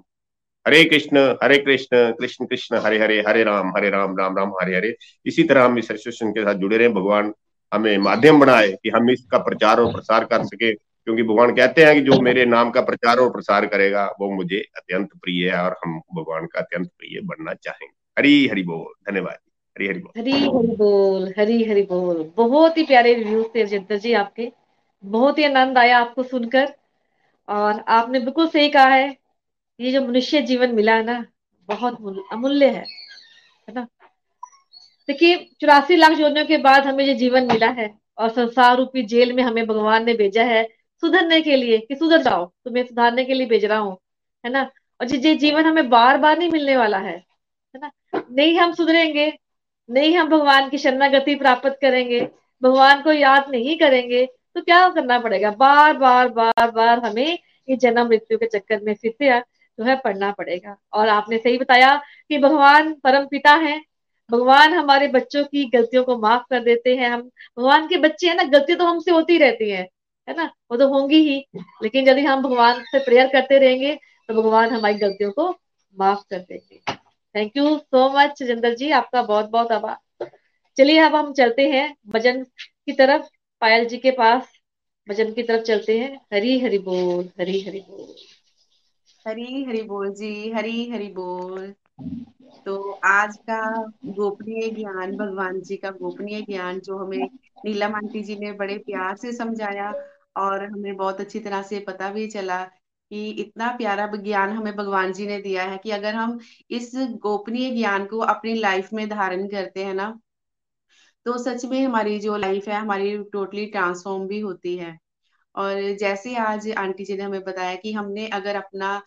हरे कृष्ण हरे कृष्ण कृष्ण कृष्ण, हरे हरे हरे राम हरे राम राम राम, हरे हरे। इसी तरह हम इस एसोसिएशन के साथ जुड़े रहे। भगवान हमें माध्यम बनाए कि हम इसका प्रचार और प्रसार कर सके। क्योंकि भगवान कहते हैं कि जो मेरे नाम का प्रचार और प्रसार करेगा, वो मुझे अत्यंत प्रिय है और हम भगवान का अत्यंत प्रिय बनना चाहेंगे। हरी हरि बोल। धन्यवाद हरी हरि बोल। हरी हरि बोल, हरी हरि बोल। बहुत ही प्यारे रिव्यूज़ थे रजिंदर जी आपके। बहुत ही आनंद आया आपको सुनकर। और आपने बिल्कुल सही कहा है ये जो मनुष्य जीवन मिला है ना, बहुत अमूल्य है है ना? देखिए, चौरासी लाख योजनाओं के बाद हमें ये जीवन मिला है और संसार रूपी जेल में हमें भगवान ने भेजा है सुधरने के लिए कि सुधर जाओ, तुम्हें सुधारने के लिए भेज रहा हूँ, है ना? और ये जीवन हमें बार बार नहीं मिलने वाला है है ना? नहीं हम सुधरेंगे, नहीं हम भगवान की शरणागति प्राप्त करेंगे, भगवान को याद नहीं करेंगे तो क्या करना पड़ेगा? बार बार बार बार हमें ये जन्म मृत्यु के चक्कर में फिर से जो है पढ़ना पड़ेगा। और आपने सही बताया कि भगवान परम पिता है। भगवान हमारे बच्चों की गलतियों को माफ़ कर देते हैं। हम, भगवान के बच्चे हैं ना गलती तो हमसे होती रहती है है ना? वो तो होंगी ही। लेकिन यदि हम भगवान से प्रेयर करते रहेंगे तो भगवान हमारी गलतियों को माफ़ कर देंगे। Thank you so much Jinder ji. आपका बहुत बहुत आभार। चलिए, अब हम चलते हैं भजन की तरफ़। पायल जी के पास भजन की तरफ़ चलते हैं। हरी हरि बोल हरी हरि बोल। हरी हरि बोल जी, हरी हरि बोल। तो आज का गोपनीय ज्ञान, भगवान जी का गोपनीय ज्ञान जो हमें नीलम आंटी जी ने बड़े प्यार से समझाया और हमें बहुत अच्छी तरह से पता भी चला कि इतना प्यारा ज्ञान हमें भगवान जी ने दिया है कि अगर हम इस गोपनीय ज्ञान को अपनी लाइफ में धारण करते हैं ना तो सच में हमारी जो लाइफ है, हमारी टोटली ट्रांसफॉर्म भी होती है। और जैसे आज आंटी जी ने हमें बताया कि हमने अगर अपना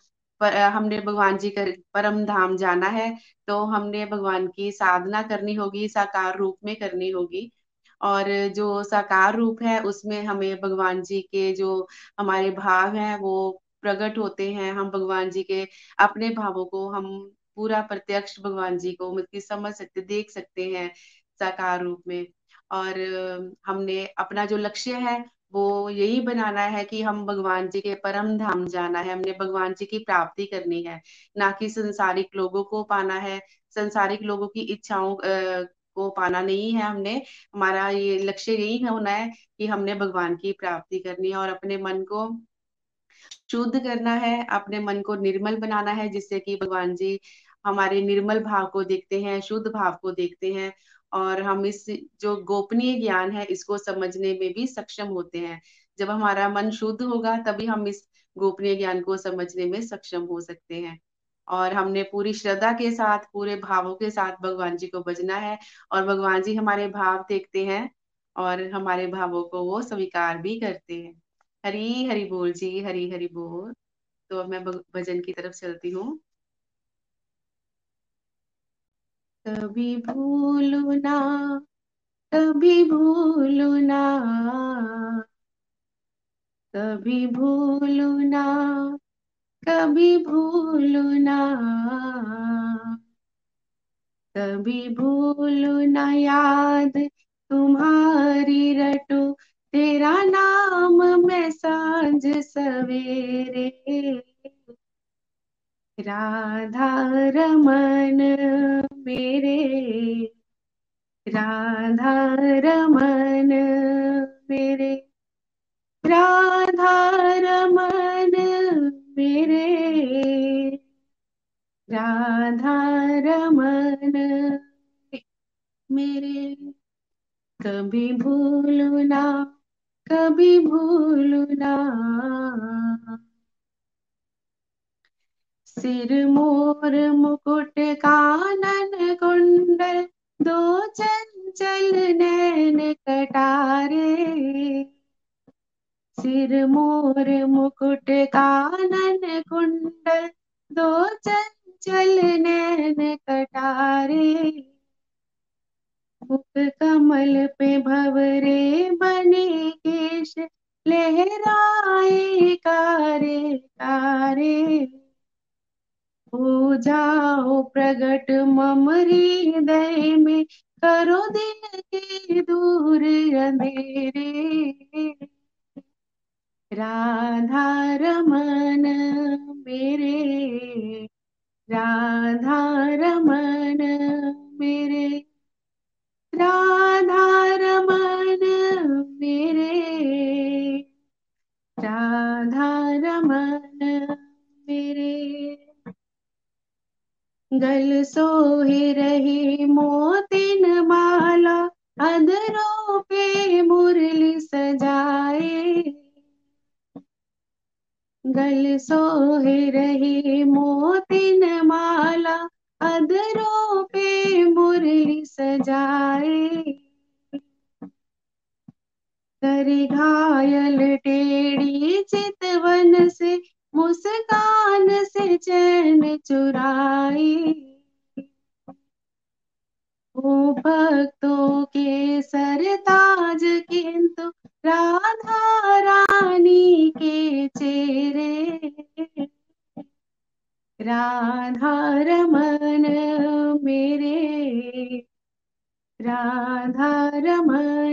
पर, हमने भगवान जी कर परम धाम जाना है तो हमने भगवान की साधना करनी होगी साकार रूप में करनी होगी। और जो साकार रूप है उसमें हमें भगवान जी के जो हमारे भाव हैं वो प्रकट होते हैं। हम भगवान जी के अपने भावों को हम पूरा प्रत्यक्ष भगवान जी को मतलब समझ सकते देख सकते हैं साकार रूप में। और हमने अपना जो लक्ष्य है वो यही बनाना है कि हम भगवान जी के परम धाम जाना है, हमने भगवान जी की प्राप्ति करनी है। ना कि संसारिक लोगों को पाना है, संसारिक लोगों की इच्छाओं को पाना नहीं है हमने। हमारा ये लक्ष्य यही होना है कि हमने भगवान की प्राप्ति करनी है और अपने मन को शुद्ध करना है, अपने मन को निर्मल बनाना है, जिससे कि भगवान जी हमारे निर्मल भाव को देखते हैं, शुद्ध भाव को देखते हैं। और हम इस जो गोपनीय ज्ञान है, इसको समझने में भी सक्षम होते हैं। जब हमारा मन शुद्ध होगा, तभी हम इस गोपनीय ज्ञान को समझने में सक्षम हो सकते हैं। और हमने पूरी श्रद्धा के साथ, पूरे भावों के साथ भगवान जी को बजना है और भगवान जी हमारे भाव देखते हैं और हमारे भावों को वो स्वीकार भी करते हैं। हरी हरी बोल जी, हरी हरी बोल। तो मैं भजन की तरफ़ चलती हूँ। कभी भूलू ना, कभी भूलू ना, कभी भूलू ना, कभी भूलू ना, कभी भूलू ना याद तुम्हारी रटू, तेरा नाम मैं साँझ सवेरे राधा रमन मेरे। राधा रमन मेरे। राधा रमन मेरे। राधा रमन मेरे। कभी भूलू ना, कभी भूलू ना। सिर मोर मुकुट कानन कुंडल दो चंचल नैन कटारे सिर मोर मुकुट कानन कुंडल दो चंचल नैन कटारे मुख कमल पे भवरे बने केश लहराए कारे कारे हो जाओ प्रगट मम हृदय में, करो दिल के दूर अंधेरे। राधा रमन मेरे, राधा रमन मेरे, राधा रमन मेरे, राधा रमन मेरे। गल सोहे रही मोतिन माला अधरों पे मुरली सजाए। गल सोहे रही मोतिन माला अधरों पे मेरी सजाए। कर घायल टेढ़ी चितवन से मुस्कान से चैन चुराई। ओ भक्तों के सरताज किंतु राधा रानी के चेहरे। राधा रमन मेरे, राधा रमन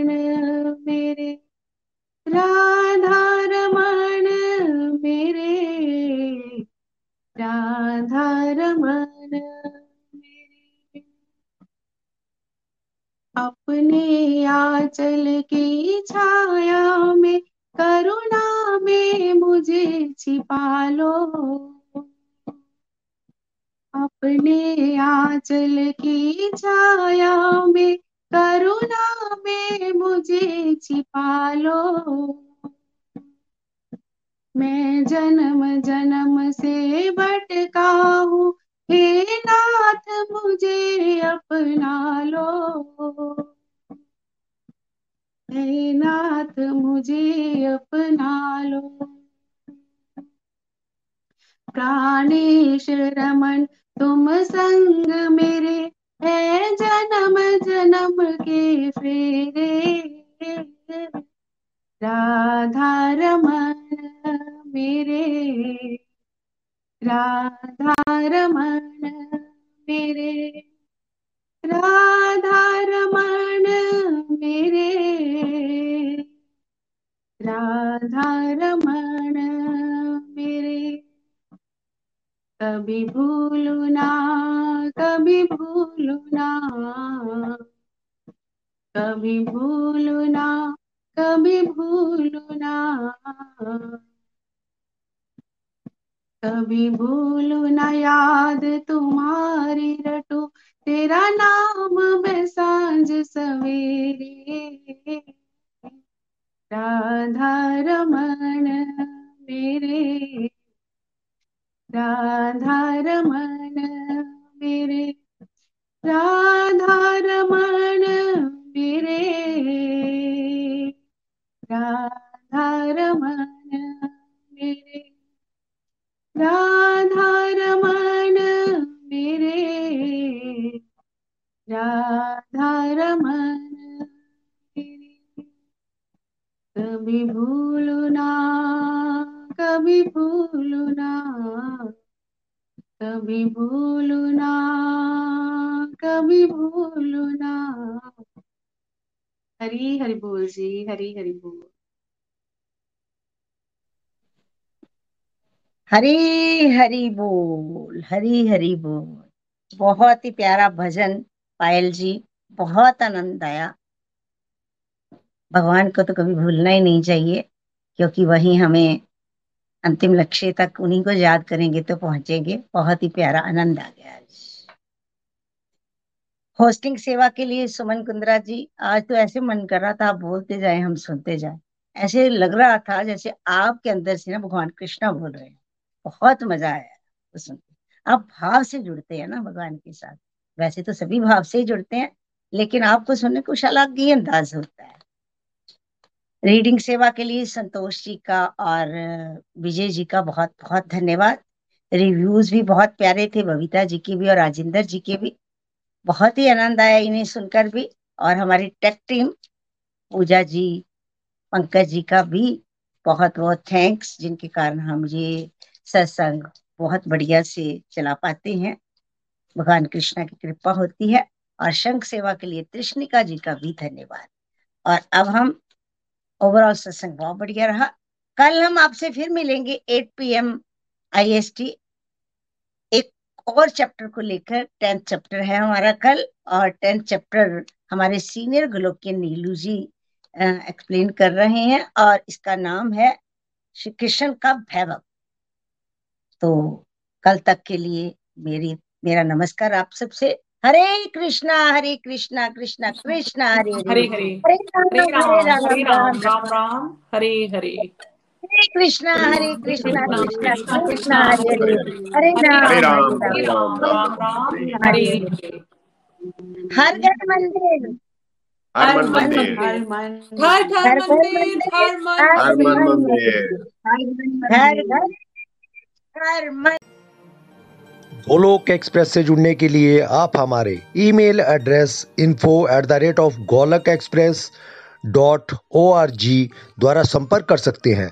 हरी हरि बोल जी, हरी हरि बोल। हरी हरी बोल, हरी हरी बोल। बहुत ही प्यारा भजन पायल जी, बहुत आनंद आया। भगवान को तो कभी भूलना ही नहीं चाहिए, क्योंकि वही हमें अंतिम लक्ष्य तक उन्हीं को याद करेंगे तो पहुँचेंगे। बहुत ही प्यारा आनंद आ गया आज। होस्टिंग सेवा के लिए सुमन कुंद्रा जी, आज तो ऐसे मन कर रहा था आप बोलते जाए, हम सुनते जाए। ऐसे लग रहा था जैसे आपके अंदर से ना भगवान कृष्णा बोल रहे हैं। बहुत मज़ा आया वो सुनते आप भाव से जुड़ते हैं ना भगवान के साथ। वैसे तो सभी भाव से ही जुड़ते हैं, लेकिन आपको सुनने कुछ अलग ही अंदाज होता है। रीडिंग सेवा के लिए संतोष जी का और विजय जी का बहुत बहुत धन्यवाद। रिव्यूज़ भी बहुत प्यारे थे, बबीता जी के भी और राजेंद्र जी के भी। बहुत ही आनंद आया इन्हें सुनकर भी और हमारी टेक टीम पूजा जी, पंकज जी का भी बहुत बहुत थैंक्स जिनके कारण हम ये सत्संग बहुत बढ़िया से चला पाते हैं। भगवान कृष्णा की कृपा होती है और शंख सेवा के लिए तृष्णिका जी का भी धन्यवाद। और अब हम ओवरऑल सत्संग बहुत बढ़िया रहा। कल हम आपसे फिर मिलेंगे 8 पीएम आईएसटी और चैप्टर को लेकर टेंथ चैप्टर है हमारा कल और टेंथ चैप्टर हमारे सीनियर गोलोकियन नीलू जी एक्सप्लेन कर रहे हैं और इसका नाम है श्री कृष्ण का भैभव तो कल तक के लिए मेरी मेरा नमस्कार आप सबसे। हरे कृष्णा हरे कृष्णा कृष्णा कृष्णा हरे हरे हरे। हरे राम हरे राम राम राम हरे हरे। हरे कृष्णा हरे कृष्णा कृष्णा कृष्णा कृष्णा कृष्णा कृष्णा हरे हरे हरे हरे हरे हरे राम हरे हरे राम। राम हरे हरे घर मंदिर। हर मंदिर। हर घर घर हर घर मंदिर हर मन हर हर मन मन मंदिर। हर घर हर गोलोक एक्सप्रेस से जुड़ने के लिए आप हमारे email address info at the rate of Golok Express dot O R G द्वारा संपर्क कर सकते हैं।